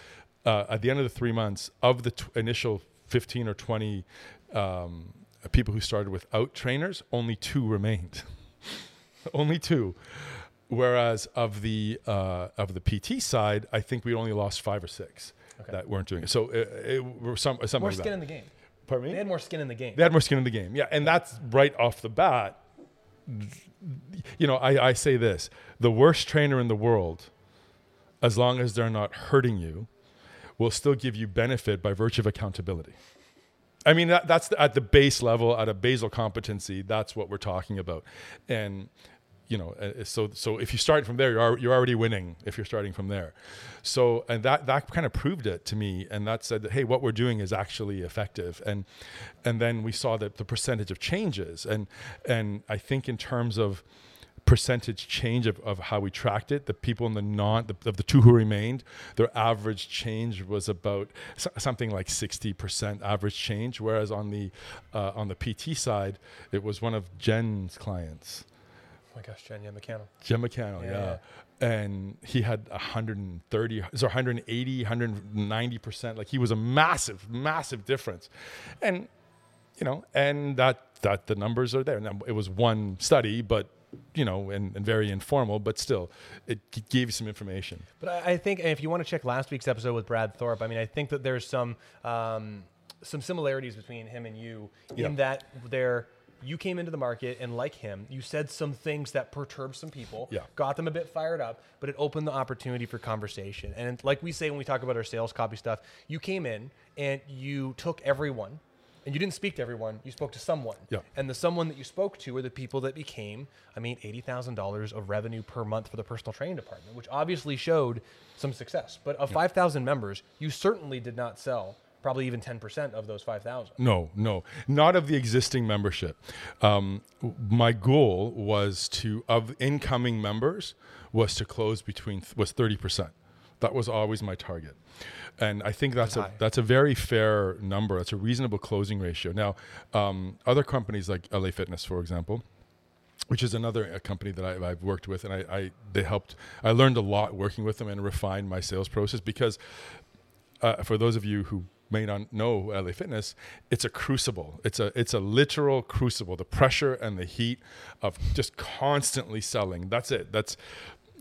uh, at the end of the three months, of the t- initial fifteen or twenty um, people who started without trainers, only two remained. [LAUGHS] only two. Whereas of the uh, of the PT side, I think we only lost five or six Okay. that weren't doing it. So it, it were some something More like skin that. in the game. Pardon me? They had more skin in the game. They had more skin in the game. Yeah. And that's right off the bat. You know, I, I say this the worst trainer in the world, as long as they're not hurting you, will still give you benefit by virtue of accountability. I mean, that, that's the, at the base level, at a basal competency, that's what we're talking about. And, you know, uh, so so if you start from there, you're, you're already winning if you're starting from there. So, and that, that kind of proved it to me. And that said that, hey, what we're doing is actually effective. And, and then we saw that the percentage of changes. And, and I think in terms of, percentage change of, of how we tracked it. The people in the non the, of the two who remained, their average change was about so- something like sixty percent average change. Whereas on the uh, on the PT side, it was one of Jen's clients, my gosh, Jen, yeah, McCannell. Jim McCannell, Yeah, yeah. And he had 130, so 180, 190 percent. Like he was a massive, massive difference, and you know, and that that the numbers are there. Now it was one study, but you know, and, and very informal, but still, it g- gave you some information. But I, I think if you want to check last week's episode with Brad Thorpe, I mean, I think that there's some um, some similarities between him and you Yeah. in that they're you came into the market and like him, you said some things that perturbed some people, Yeah. got them a bit fired up, but it opened the opportunity for conversation. And like we say when we talk about our sales copy stuff, you came in and you took everyone and you didn't speak to everyone, you spoke to someone. Yeah. And the someone that you spoke to were the people that became, I mean, $80,000 of revenue per month for the personal training department, which obviously showed some success. But of 5,000 members, you certainly did not sell probably even 10% of those 5,000. No, no, not of the existing membership. Um, my goal was to of incoming members was to close between was thirty percent. That was always my target, and I think that's a high. that's a very fair number. That's a reasonable closing ratio. Now, um, other companies like LA Fitness, for example, which is another uh, company that I, I've worked with, and I, I they helped. I learned a lot working with them and refined my sales process because uh, for those of you who may not know LA Fitness, it's a crucible. It's a it's a literal crucible. The pressure and the heat of just constantly selling. That's it. That's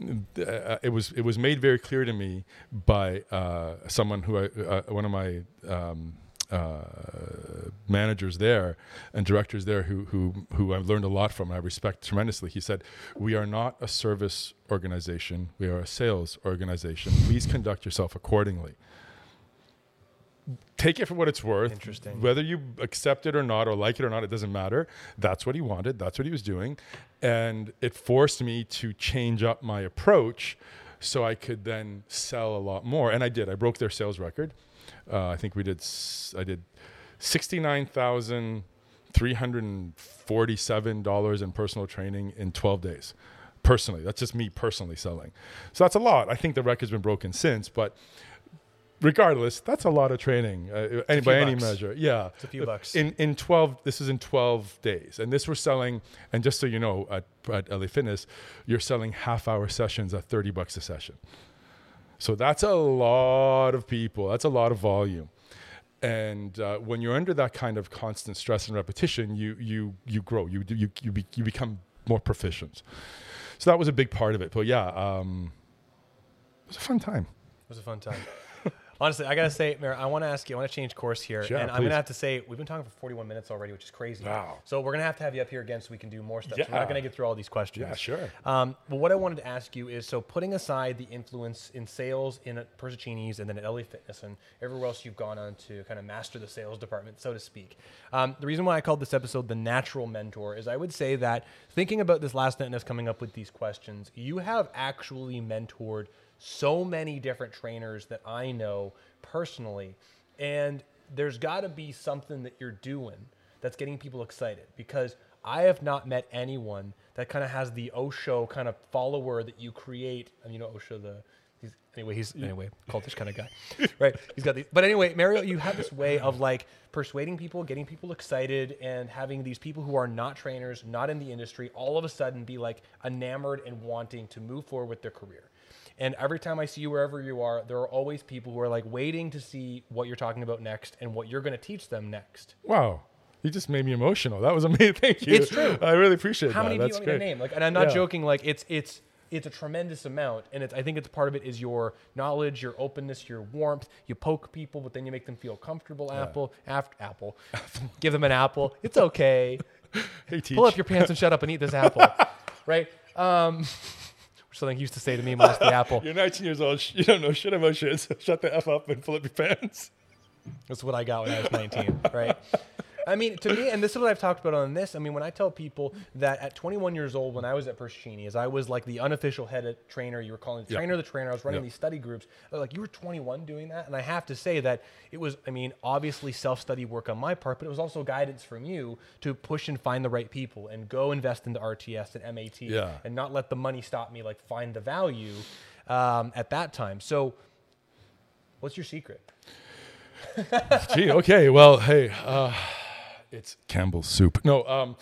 uh, it was it was made very clear to me by uh, someone who I, uh, one of my um, uh, managers there and directors there who who who I've learned a lot from and I respect tremendously. He said, "We are not a service organization. We are a sales organization. Please conduct yourself accordingly." Take it for what it's worth. Interesting. Whether you accept it or not, or like it or not, it doesn't matter. That's what he wanted. That's what he was doing, and it forced me to change up my approach so I could then sell a lot more. And I did. I broke their sales record. Uh, I think we did. I did sixty nine thousand three hundred and forty seven dollars in personal training in twelve days. Personally, that's just me personally selling. So that's a lot. I think the record's been broken since, but regardless, that's a lot of training uh, any, by any measure. Yeah, It's a few bucks. in in 12 this is in 12 days. And this we're selling and just so you know at, at la fitness you're selling half hour sessions at 30 bucks a session. So that's a lot of people. That's a lot of volume. And uh, when you're under that kind of constant stress and repetition you you you grow. You you you, be, you become more proficient. So that was a big part of it. But yeah um, it was a fun time. It was a fun time. Honestly, I gotta say, Mario, I want to ask you. I want to change course here, Sure, and I'm gonna have to say we've been talking for 41 minutes already, which is crazy. Wow. So we're gonna have to have you up here again so we can do more stuff. So we're not gonna get through all these questions. Yeah, sure. Um, but what I wanted to ask you is, so putting aside the influence in sales in Persicini's and then at LA Fitness and everywhere else you've gone on to kind of master the sales department, so to speak. Um, the reason why I called this episode the natural mentor is I would say that thinking about this last night and us coming up with these questions, you have actually mentored so many different trainers that I know personally, and there's got to be something that you're doing that's getting people excited because I have not met anyone that kind of has the Osho kind of follower that you create. And you know Osho, the he's anyway, he's anyway cultish kind of guy, [LAUGHS] right? He's got these. But anyway, Mario, you have this way of like persuading people, getting people excited, and having these people who are not trainers, not in the industry, all of a sudden be like enamored and wanting to move forward with their career. And every time I see you wherever you are, there are always people who are like waiting to see what you're talking about next and what you're going to teach them next. wow you just made me emotional that was [LAUGHS] amazing thank you It's true. i really appreciate it. How that many do you That's want me to name? Like, and I'm not Yeah. joking. Like, it's it's it's a tremendous amount, and it's I think it's part of it is your knowledge, your openness, your warmth. You poke people, but then you make them feel comfortable. Apple, after apple, [LAUGHS] give them an apple. It's okay. [LAUGHS] hey teach. Pull up your pants and shut up and eat this apple, right? Um, which something he used to say to me minus the [LAUGHS] apple. You're 19 years old. You don't know shit about shit. So [LAUGHS] shut the f up and pull up your pants. That's what I got when I was 19, right? [LAUGHS] I mean, to me, and this is what I've talked about on this. I mean, when I tell people that at 21 years old, when I was at Persicini, as I was like the unofficial head of trainer, you were calling the Yeah. trainer the trainer. I was running Yeah. these study groups. They're like, you were 21 doing that, and I have to say that it was. I mean, obviously self-study work on my part, but it was also guidance from you to push and find the right people and go invest into RTS and MAT, Yeah. and not let the money stop me. Like find the value um, at that time. So, what's your secret? Gee, okay. Well, hey, uh, it's Campbell's soup. No, um,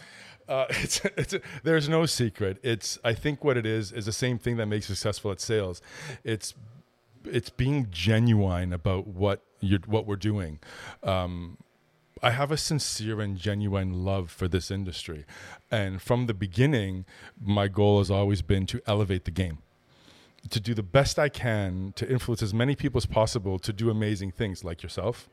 uh, [LAUGHS] it's, it's there's no secret. It's I think what it is is the same thing that makes successful at sales. It's it's being genuine about what you what we're doing. Um, I have a sincere and genuine love for this industry, and from the beginning, my goal has always been to elevate the game to do the best I can to influence as many people as possible to do amazing things like yourself,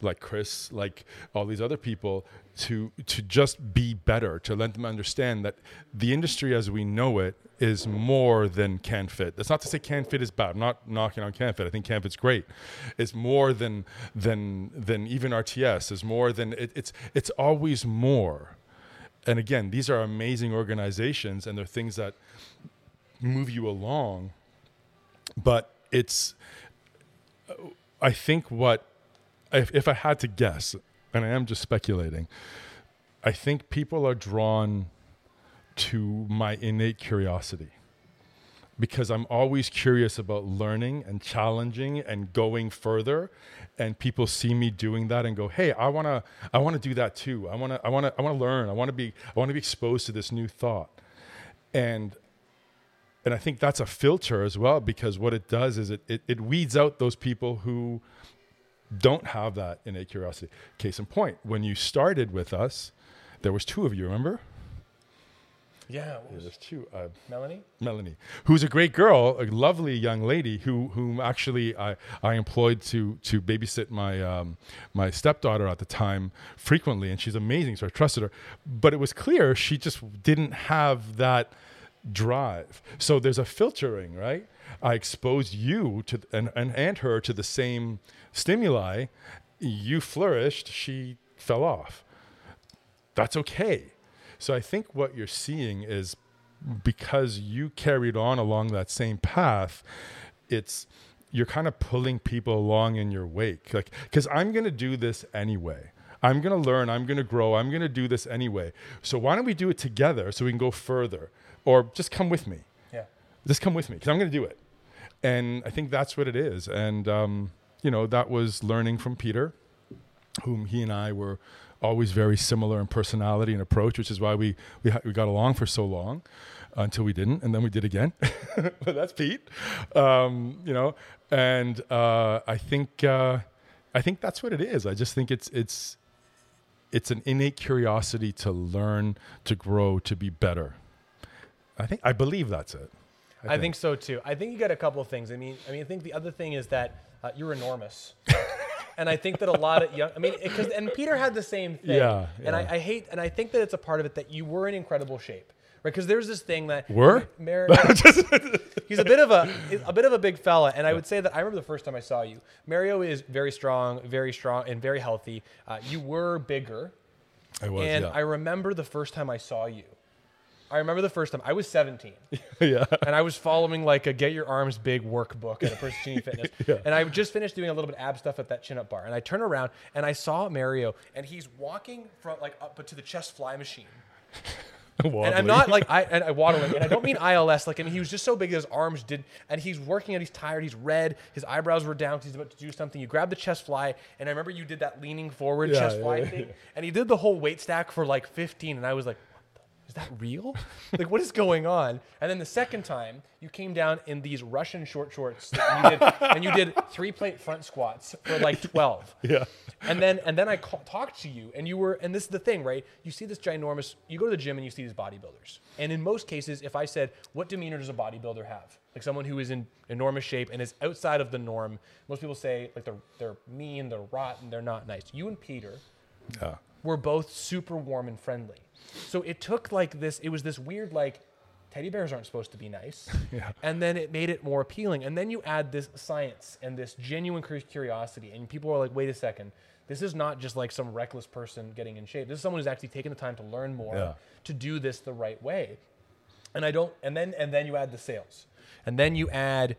like Chris, like all these other people, to to just be better, to let them understand that the industry as we know it is more than CanFit. That's not to say CanFit is bad. I'm not knocking on CanFit. I think CanFit's great. It's more than than than even RTS. It's more than it, it's it's always more. And again, these are amazing organizations, and they're things that move you along. But it's, I think what, if, if I had to guess, and I am just speculating, I think people are drawn to my innate curiosity because I'm always curious about learning and challenging and going further and people see me doing that and go hey I want to I want to do that too. I want to I want to I want to learn. I want to be I want to be exposed to this new thought. And and I think that's a filter as well because what it does is it, it, it weeds out those people who don't have that innate curiosity case in point when you started with us there was two of you remember Yeah. yeah, there's two uh, Melanie? Melanie, who's a great girl, a lovely young lady who whom actually I, I employed to to babysit my um, my stepdaughter at the time frequently, and she's amazing, so I trusted her. But it was clear she just didn't have that drive. So there's a filtering, right? I exposed you to and and, and her to the same stimuli. You flourished, she fell off. That's okay. So I think what you're seeing is because you carried on along that same path, it's you're kind of pulling people along in your wake. Like, because I'm going to do this anyway. I'm going to learn. I'm going to grow. I'm going to do this anyway. So why don't we do it together so we can go further? Or just come with me. Just come with me because I'm going to do it. And I think that's what it is. And, um, you know, that was learning from Peter, whom he and I were always very similar in personality and approach, which is why we we, ha- we got along for so long until we didn't, and then we did again. [LAUGHS] but that's Pete, um, you know. And uh, I think uh, I think that's what it is. I just think it's it's it's an innate curiosity to learn, to grow, to be better. I think I believe that's it. I think so too. I think you got a couple of things. I mean, I mean, I think the other thing is that uh, you're enormous, [LAUGHS] and I think that a lot of young. I mean, because and Peter had the same thing. Yeah, And I. I hate, and I think that it's a part of it that you were in incredible shape, right? Because there's this thing that Were? Mar- [LAUGHS] [LAUGHS] he's a bit of a a bit of a big fella, and I would say that I remember the first time I saw you. Mario is very strong, very strong, and very healthy. Uh, you were bigger, I was. and yeah. I remember the first time I saw you. I remember the first time I was 17 [LAUGHS] yeah. and I was following like a get your arms big workbook at a Pristine [LAUGHS] Fitness. Yeah. And I just finished doing a little bit of ab stuff at that chin up bar. And I turn around and I saw Mario and he's walking from like up but to the chest fly machine. [LAUGHS] And I'm not like I and I waddling, and I don't mean ILS. Like I mean, he was just so big that his arms did, and he's working and he's tired. He's red. His eyebrows were down. 'cause He's about to do something. You grab the chest fly, and I remember you did that leaning forward Yeah, chest fly yeah, thing, and he did the whole weight stack for like 15, and I was like, is that real? like, what is going on? And then the second time, you came down in these Russian short shorts, you did, [LAUGHS] and you did three plate front squats for like [LAUGHS] 12. Yeah. And then, and then I call, talked to you, and you were, and this is the thing, right? You see this ginormous. You go to the gym and you see these bodybuilders, and in most cases, if I said, "What demeanor does a bodybuilder have?" Like someone who is in enormous shape and is outside of the norm, most people say like they're they're mean, they're rotten, they're not nice. You and Peter, Yeah. were both super warm and friendly. So it took like this, it was this weird like teddy bears aren't supposed to be nice. [LAUGHS] Yeah. And then it made it more appealing. And then you add this science and this genuine curiosity and people are like, "Wait a second. This is not just like some reckless person getting in shape. This is someone who's actually taken the time to learn more Yeah. to do this the right way." And I don't and then and then you add the sales. And then you add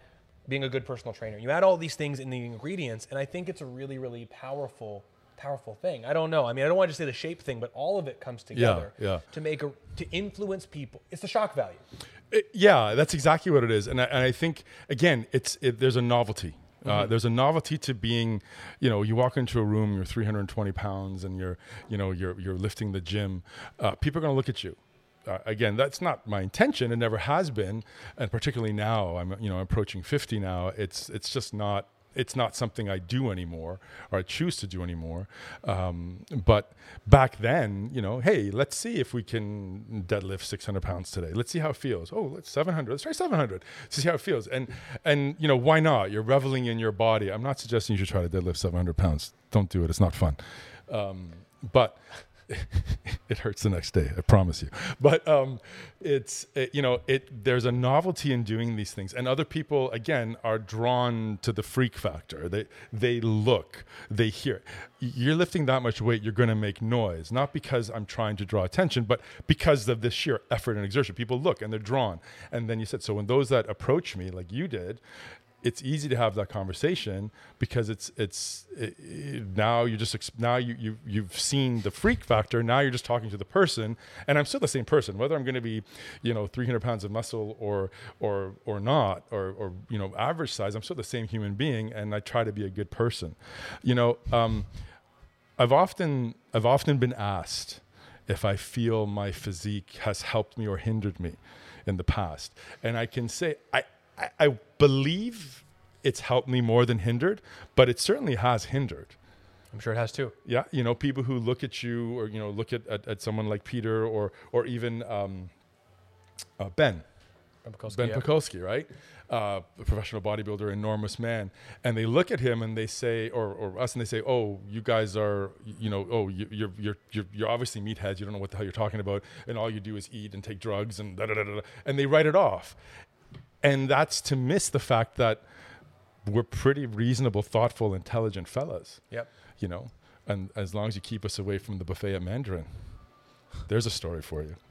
being a good personal trainer. You add all these things in the ingredients and I think it's a really really powerful powerful thing. I don't know. I mean, I don't want to say the shape thing, but all of it comes together yeah. to make a to influence people. It's the shock value. It- yeah, that's exactly what it is, and I, and I think again, it's it, there's a novelty. Uh, there's a novelty to being, you know, you walk into a room, you're 320 pounds, and you're, you know, you're you're lifting the gym. Uh, people are going to look at you. Uh, again, that's not my intention. It never has been, and particularly now, I'm, you know, approaching 50 now. It's it's just not it's not something I do anymore or I choose to do anymore. Um, but back then, you know, hey, let's see if we can deadlift 600 pounds today. Let's see how it feels. Oh, let's 700. Let's try 700. Let's See how it feels. And and you know, why not? You're reveling in your body. I'm not suggesting you should try to deadlift 700 pounds. Don't do it. It's not fun. Um, but [LAUGHS] it hurts the next day. I promise you. But um, it's it, you know it. There's a novelty in doing these things, and other people again are drawn to the freak factor. They they look, they hear. You're lifting that much weight, you're going to make noise, not because I'm trying to draw attention, but because of the sheer effort and exertion. People look and they're drawn. And then you said so when those that approach me, like you did, it's easy to have that conversation because it's it's it, it, now you just now you, you you've seen the freak factor. Now you're just talking to the person and i'm still the same person. Whether i'm going to be you know 300 pounds of muscle or or or not or or you know average size i'm still the same human being and i try to be a good person. You know um, i've often i've often been asked if i feel my physique has helped me or hindered me in the past. And i can say i I, I believe it's helped me more than hindered, but it certainly has hindered. I'm sure it has too. Yeah, you know, people who look at you or you know look at, at, at someone like Peter or or even um, uh, Ben, Ben Pakulski, Ben yeah. Right? Uh, a professional bodybuilder, enormous man, and they look at him and they say, or, or us, and they say, "Oh, you guys are, you know, oh, you, you're you're you're you're obviously meatheads. You don't know what the hell you're talking about, and all you do is eat and take drugs and da da da da." And they write it off, and that's to miss the fact that we're pretty reasonable, thoughtful, intelligent fellas. Yep. You know, and as long as you keep us away from the buffet at Mandarin, there's a story for you. [LAUGHS]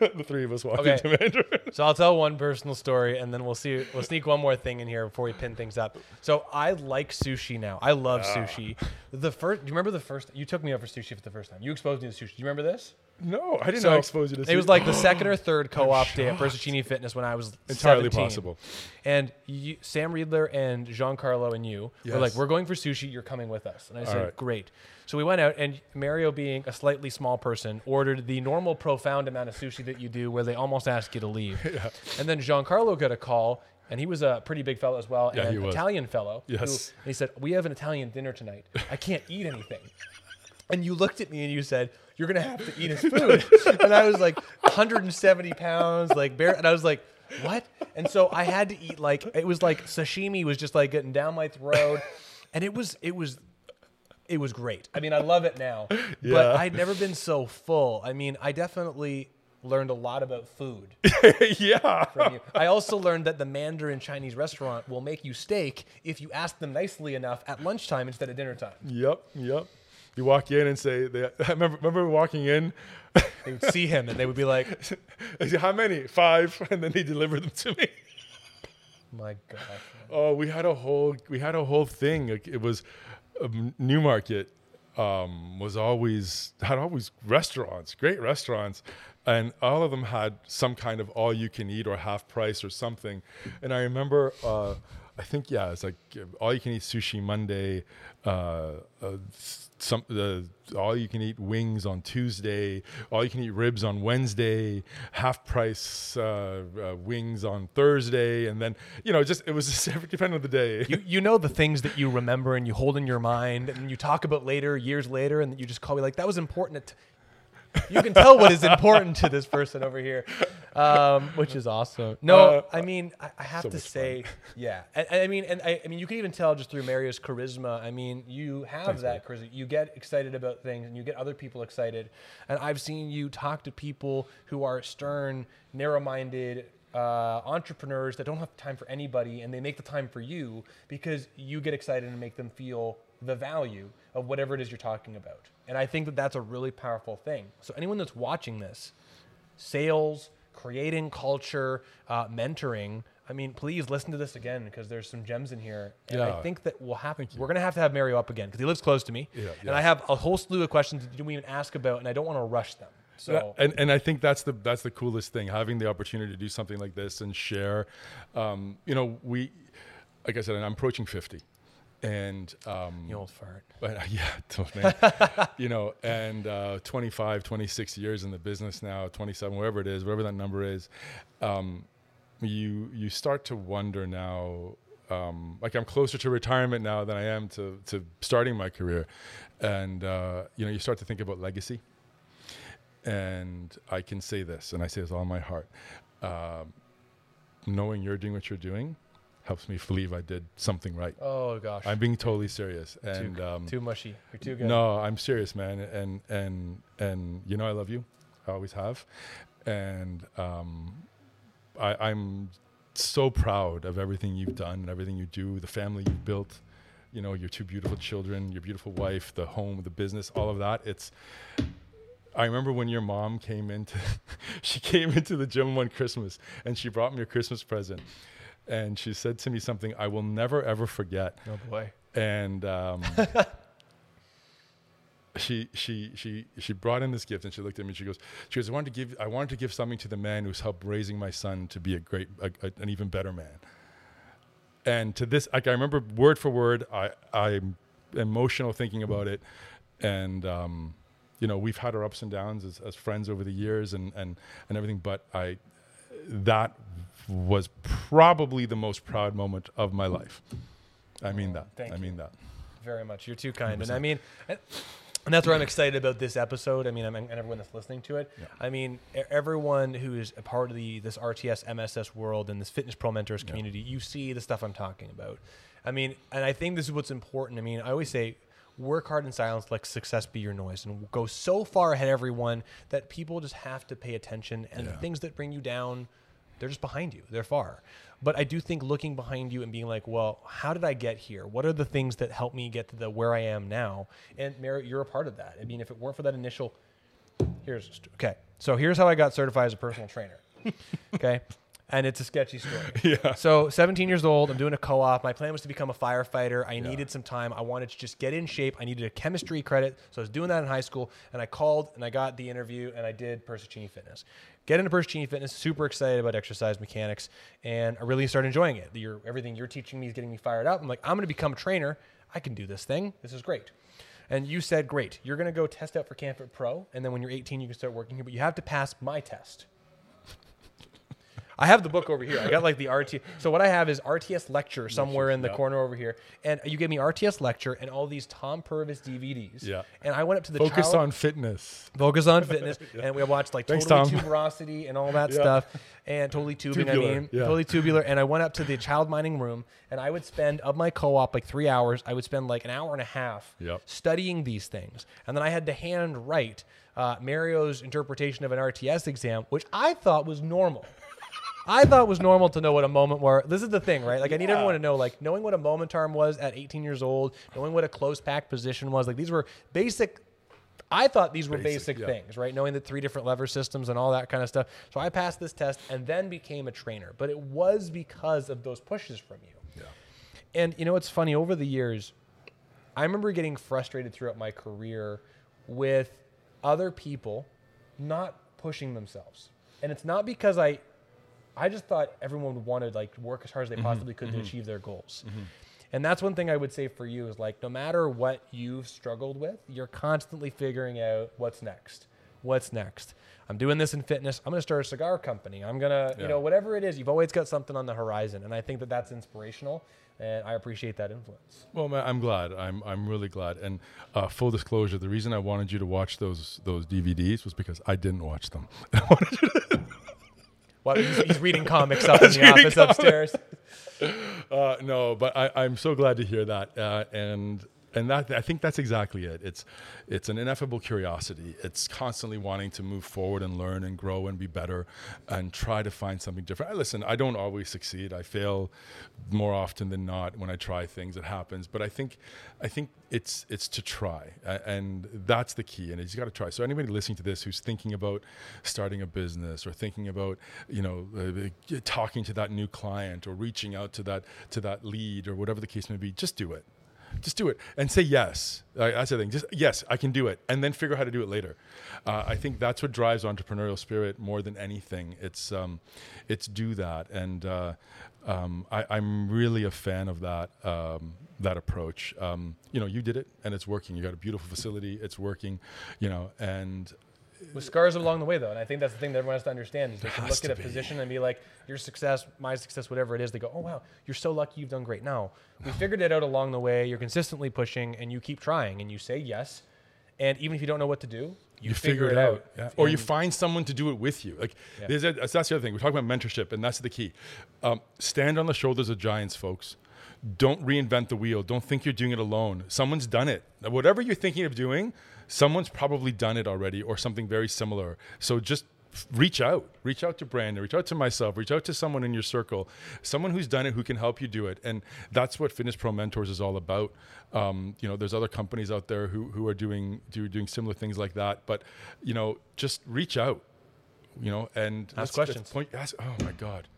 the three of us walking Okay. to Mandarin. So I'll tell one personal story, and then we'll see. We'll sneak one more thing in here before we pin things up. So I like sushi now. I love Ah. sushi. The first, do you remember the first? You took me out for sushi for the first time. You exposed me to sushi. Do you remember this? No, I didn't So know I exposed you to It was like the second or third [GASPS] co-op day at Persicini Fitness when I was entirely 17. possible. And you, Sam Riedler and Giancarlo and you were like, "We're going for sushi. You're coming with us." And I said, right. "Great." So we went out, and Mario, being a slightly small person, ordered the normal profound amount of sushi that you do, where they almost ask you to leave. [LAUGHS] And then Giancarlo got a call, and he was a pretty big fellow as well, Yeah, and he was. Italian fellow. who- Yes. and he said, "We have an Italian dinner tonight. I can't eat anything." And you looked at me and you said, "You're gonna have to eat his food." [LAUGHS] and I was like, 170 pounds, like bare. And I was like, "What?" And so I had to eat like it was like sashimi was just like getting down my throat, and it was it was it was great. I mean, I love it now, but Yeah. I'd never been so full. I mean, I definitely learned a lot about food [LAUGHS] yeah. from you. I also learned that the Mandarin Chinese restaurant will make you steak if you ask them nicely enough at lunchtime instead of dinner time. Yep. Yep. You walk in and say, they, I [LAUGHS] remember, remember walking in, [LAUGHS] They would see him and they would be like, [LAUGHS] how many? Five. And then they delivered them to me. "My gosh." Oh, we had a whole we had a whole thing. It was um, Newmarket um, was always had always restaurants, great restaurants, and all of them had some kind of all you can eat or half price or something. And I remember, uh, I think yeah, it's like uh, all you can eat sushi Monday, uh, uh, some the all you can eat wings on Tuesday, all you can eat ribs on Wednesday, half price uh, uh, wings on Thursday, and then you know just it was [LAUGHS] just every depending on the day. You, you know the things that you remember and you hold in your mind and you talk about later, years later, and you just call me like, that was important. At you can tell what is important to this person over here, um, which is awesome. No, Uh, I mean, I, I have so to say, [LAUGHS] yeah. I, I mean, and I, I mean, you can even tell just through Mario's charisma. I mean, you have that charisma. You get excited about things, and you get other people excited. And I've seen you talk to people who are stern, narrow-minded, uh, entrepreneurs that don't have time for anybody and they make the time for you because you get excited and make them feel the value of whatever it is you're talking about. And I think that that's a really powerful thing. So anyone that's watching this, sales, creating culture, uh, mentoring. I mean, please listen to this again because there's some gems in here. And I think that we'll have we're gonna have to have Mario up again because he lives close to me, Yeah, and I have a whole slew of questions that you didn't even ask about, and I don't want to rush them. So Yeah, and and I think that's the that's the coolest thing having the opportunity to do something like this and share. Um, you know, we, like I said, I'm approaching fifty, and um, you old fart. but uh, [LAUGHS] yeah, [LAUGHS] you know, and uh, 25, 26 years in the business now, 27, whatever it is, whatever that number is, um, you you start to wonder now um, like I'm closer to retirement now than I am to to starting my career, and uh, you know, you start to think about legacy. And I can say this, and I say this all in my heart. Um, knowing you're doing what you're doing helps me believe I did something right. Oh gosh. I'm being totally serious, and too, um, too mushy. You're too good. no, I'm serious, man, and and and you know I love you, I always have, and um, I, I'm so proud of everything you've done and everything you do, the family you've built, you know, your two beautiful children, your beautiful wife, the home, the business, all of that. It's I remember when your mom came into [LAUGHS] she came into the gym one Christmas and she brought me a Christmas present. And she said to me something I will never ever forget. Oh boy. And um, [LAUGHS] she she she she brought in this gift and she looked at me and she goes she goes I wanted to give I wanted to give something to the man who's helped raising my son to be a great a, a, an even better man. And to this like I remember word for word I I'm emotional thinking about it and um, you know we've had our ups and downs as, as friends over the years and and and everything but I that was probably the most proud moment of my life. I mean that. thank I you. mean that. Very much. You're too kind. And I mean, and that's where I'm excited about this episode. I mean, I'm, and everyone that's listening to it. I mean, everyone who is a part of the this RTS MSS world and this Fitness Pro Mentors community, you see the stuff I'm talking about. I mean, and I think this is what's important. I mean, I always say, work hard in silence, let success be your noise, and go so far ahead everyone that people just have to pay attention. And the things that bring you down, they're just behind you. They're far. But I do think looking behind you and being like, well, how did I get here? What are the things that helped me get to the where I am now? And Merritt, you're a part of that. I mean, if it weren't for that initial, here's okay. So here's how I got certified as a personal trainer. [LAUGHS] okay. And it's a sketchy story. [LAUGHS] Yeah. So 17 years old, I'm doing a co-op. My plan was to become a firefighter. I needed some time. I wanted to just get in shape. I needed a chemistry credit. So I was doing that in high school and I called and I got the interview and I did Persicini Fitness. Get into Persicini Fitness, super excited about exercise mechanics and I really started enjoying it. Everything you're teaching me is getting me fired up. I'm like, I'm going to become a trainer. I can do this thing. This is great. And you said, great, you're going to go test out for Canfit Pro. And then when you're 18, you can start working here, but you have to pass my test. I have the book over here. I got like the RT. So what I have is RTS lecture somewhere in the yeah. corner over here, and you gave me RTS lecture and all these Tom Purvis DVDs. Yeah. And I went up to the Focus child, on fitness. focus on fitness, [LAUGHS] and we watched like Thanks, totally Tom. tuberosity and all that Yeah. stuff, and totally tubing. I Tubular, mean, yeah. totally tubular. And I went up to the child mining room, and I would spend of my co-op like three hours. I would spend like an hour and a half Yep. studying these things, and then I had to hand write uh, Mario's interpretation of an RTS exam, which I thought was normal. I thought was normal to know what a moment were. This is the thing, right? Like I need Yeah. everyone to know, like knowing what a moment arm was at 18 years old, knowing what a close pack position was. Like these were basic. I thought these were basic, Basic, yeah. things, right? Knowing the three different lever systems and all that kind of stuff. So I passed this test and then became a trainer, but it was because of those pushes from you. Yeah. And you know what's funny? Over the years, I remember getting frustrated throughout my career with other people not pushing themselves. And it's not because I I just thought everyone would want to like work as hard as they mm-hmm. possibly could to mm-hmm. achieve their goals. Mm-hmm. And that's one thing I would say for you is like no matter what you've struggled with, you're constantly figuring out what's next. What's next? I'm doing this in fitness. I'm going to start a cigar company. I'm going to, you know, whatever it is, you've always got something on the horizon. And I think that that's inspirational and I appreciate that influence. Well, man, I'm glad. I'm I'm really glad. And uh, full disclosure, the reason I wanted you to watch those those DVDs was because I didn't watch them. [LAUGHS] [LAUGHS] Well, he's, he's reading comics [LAUGHS] up in the office upstairs. [LAUGHS] Uh, no, but I, I'm so glad to hear that, uh, and and that I think that's exactly it. It's it's an ineffable curiosity. It's constantly wanting to move forward and learn and grow and be better, and try to find something different. I listen. I don't always succeed. I fail more often than not when I try things. It happens, but I think I think it's it's to try, and that's the key. And you got to try. So anybody listening to this who's thinking about starting a business or thinking about you know uh, talking to that new client or reaching out to that to that lead or whatever the case may be, just do it. Just do it and say yes. Uh, that's the thing. Just yes, I can do it, and then figure out how to do it later. Uh, I think that's what drives entrepreneurial spirit more than anything. It's um, it's do that, and uh, um, I, I'm really a fan of that um, that approach. Um, you know, you did it, and it's working. You got a beautiful facility. It's working. You know, and with scars along the way though and i think that's the thing that everyone has to understand is they can look at a be. position and be like your success my success whatever it is they go oh wow you're so lucky you've done great now we [SIGHS] figured it out along the way you're consistently pushing and you keep trying and you say yes and even if you don't know what to do you, you figure it out, yeah. or you find someone to do it with you. Like Yeah. there's a, that's the other thing. We're talking about mentorship, and that's the key. Um, stand on the shoulders of giants, folks. Don't reinvent the wheel. Don't think you're doing it alone. Someone's done it. Whatever you're thinking of doing, someone's probably done it already, or something very similar. So just reach out. Reach out to Brandon. Reach out to myself. Reach out to someone in your circle, someone who's done it who can help you do it. And that's what Fitness Pro Mentors is all about. Um, you know, there's other companies out there who who are doing do, doing similar things like that. But you know, just reach out. You know, and Ask questions. Point, ask, oh my God,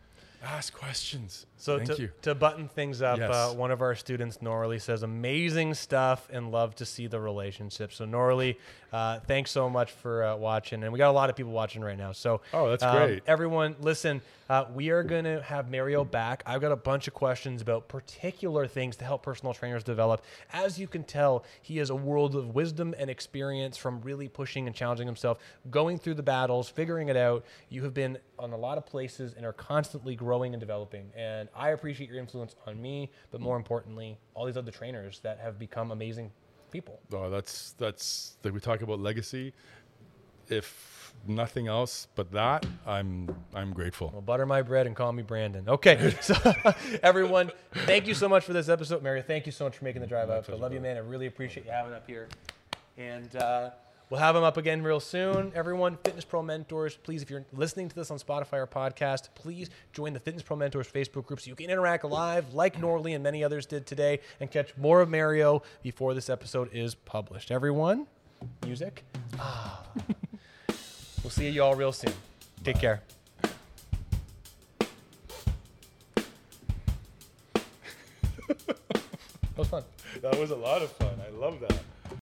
ask questions. So thank to, you. to button things up, Yes. uh, one of our students, Norley, says amazing stuff and love to see the relationship. So Norley, uh, thanks so much for uh, watching, and we got a lot of people watching right now. So Oh, that's um, great. Everyone, listen, uh, we are going to have Mario back. I've got a bunch of questions about particular things to help personal trainers develop. As you can tell, he has a world of wisdom and experience from really pushing and challenging himself, going through the battles, figuring it out. You have been on a lot of places and are constantly growing and developing. And I appreciate your influence on me, but more importantly, all these other trainers that have become amazing people. Oh, that's that's like we talk about legacy. If nothing else but that, I'm I'm grateful. Well, butter my bread and call me Brandon. Okay, [LAUGHS] so everyone, thank you so much for this episode, Mario. Thank you so much for making the drive up. I love you, man. I really appreciate you having up here, and uh, we'll have him up again real soon. Everyone, Fitness Pro Mentors, please, if you're listening to this on Spotify or podcast, please join the Fitness Pro Mentors Facebook group so you can interact live, like Norley and many others did today, and catch more of Mario before this episode is published. Everyone, music. Ah. [LAUGHS] we'll see you all real soon. Take care. [LAUGHS] That was fun. That was a lot of fun. I love that.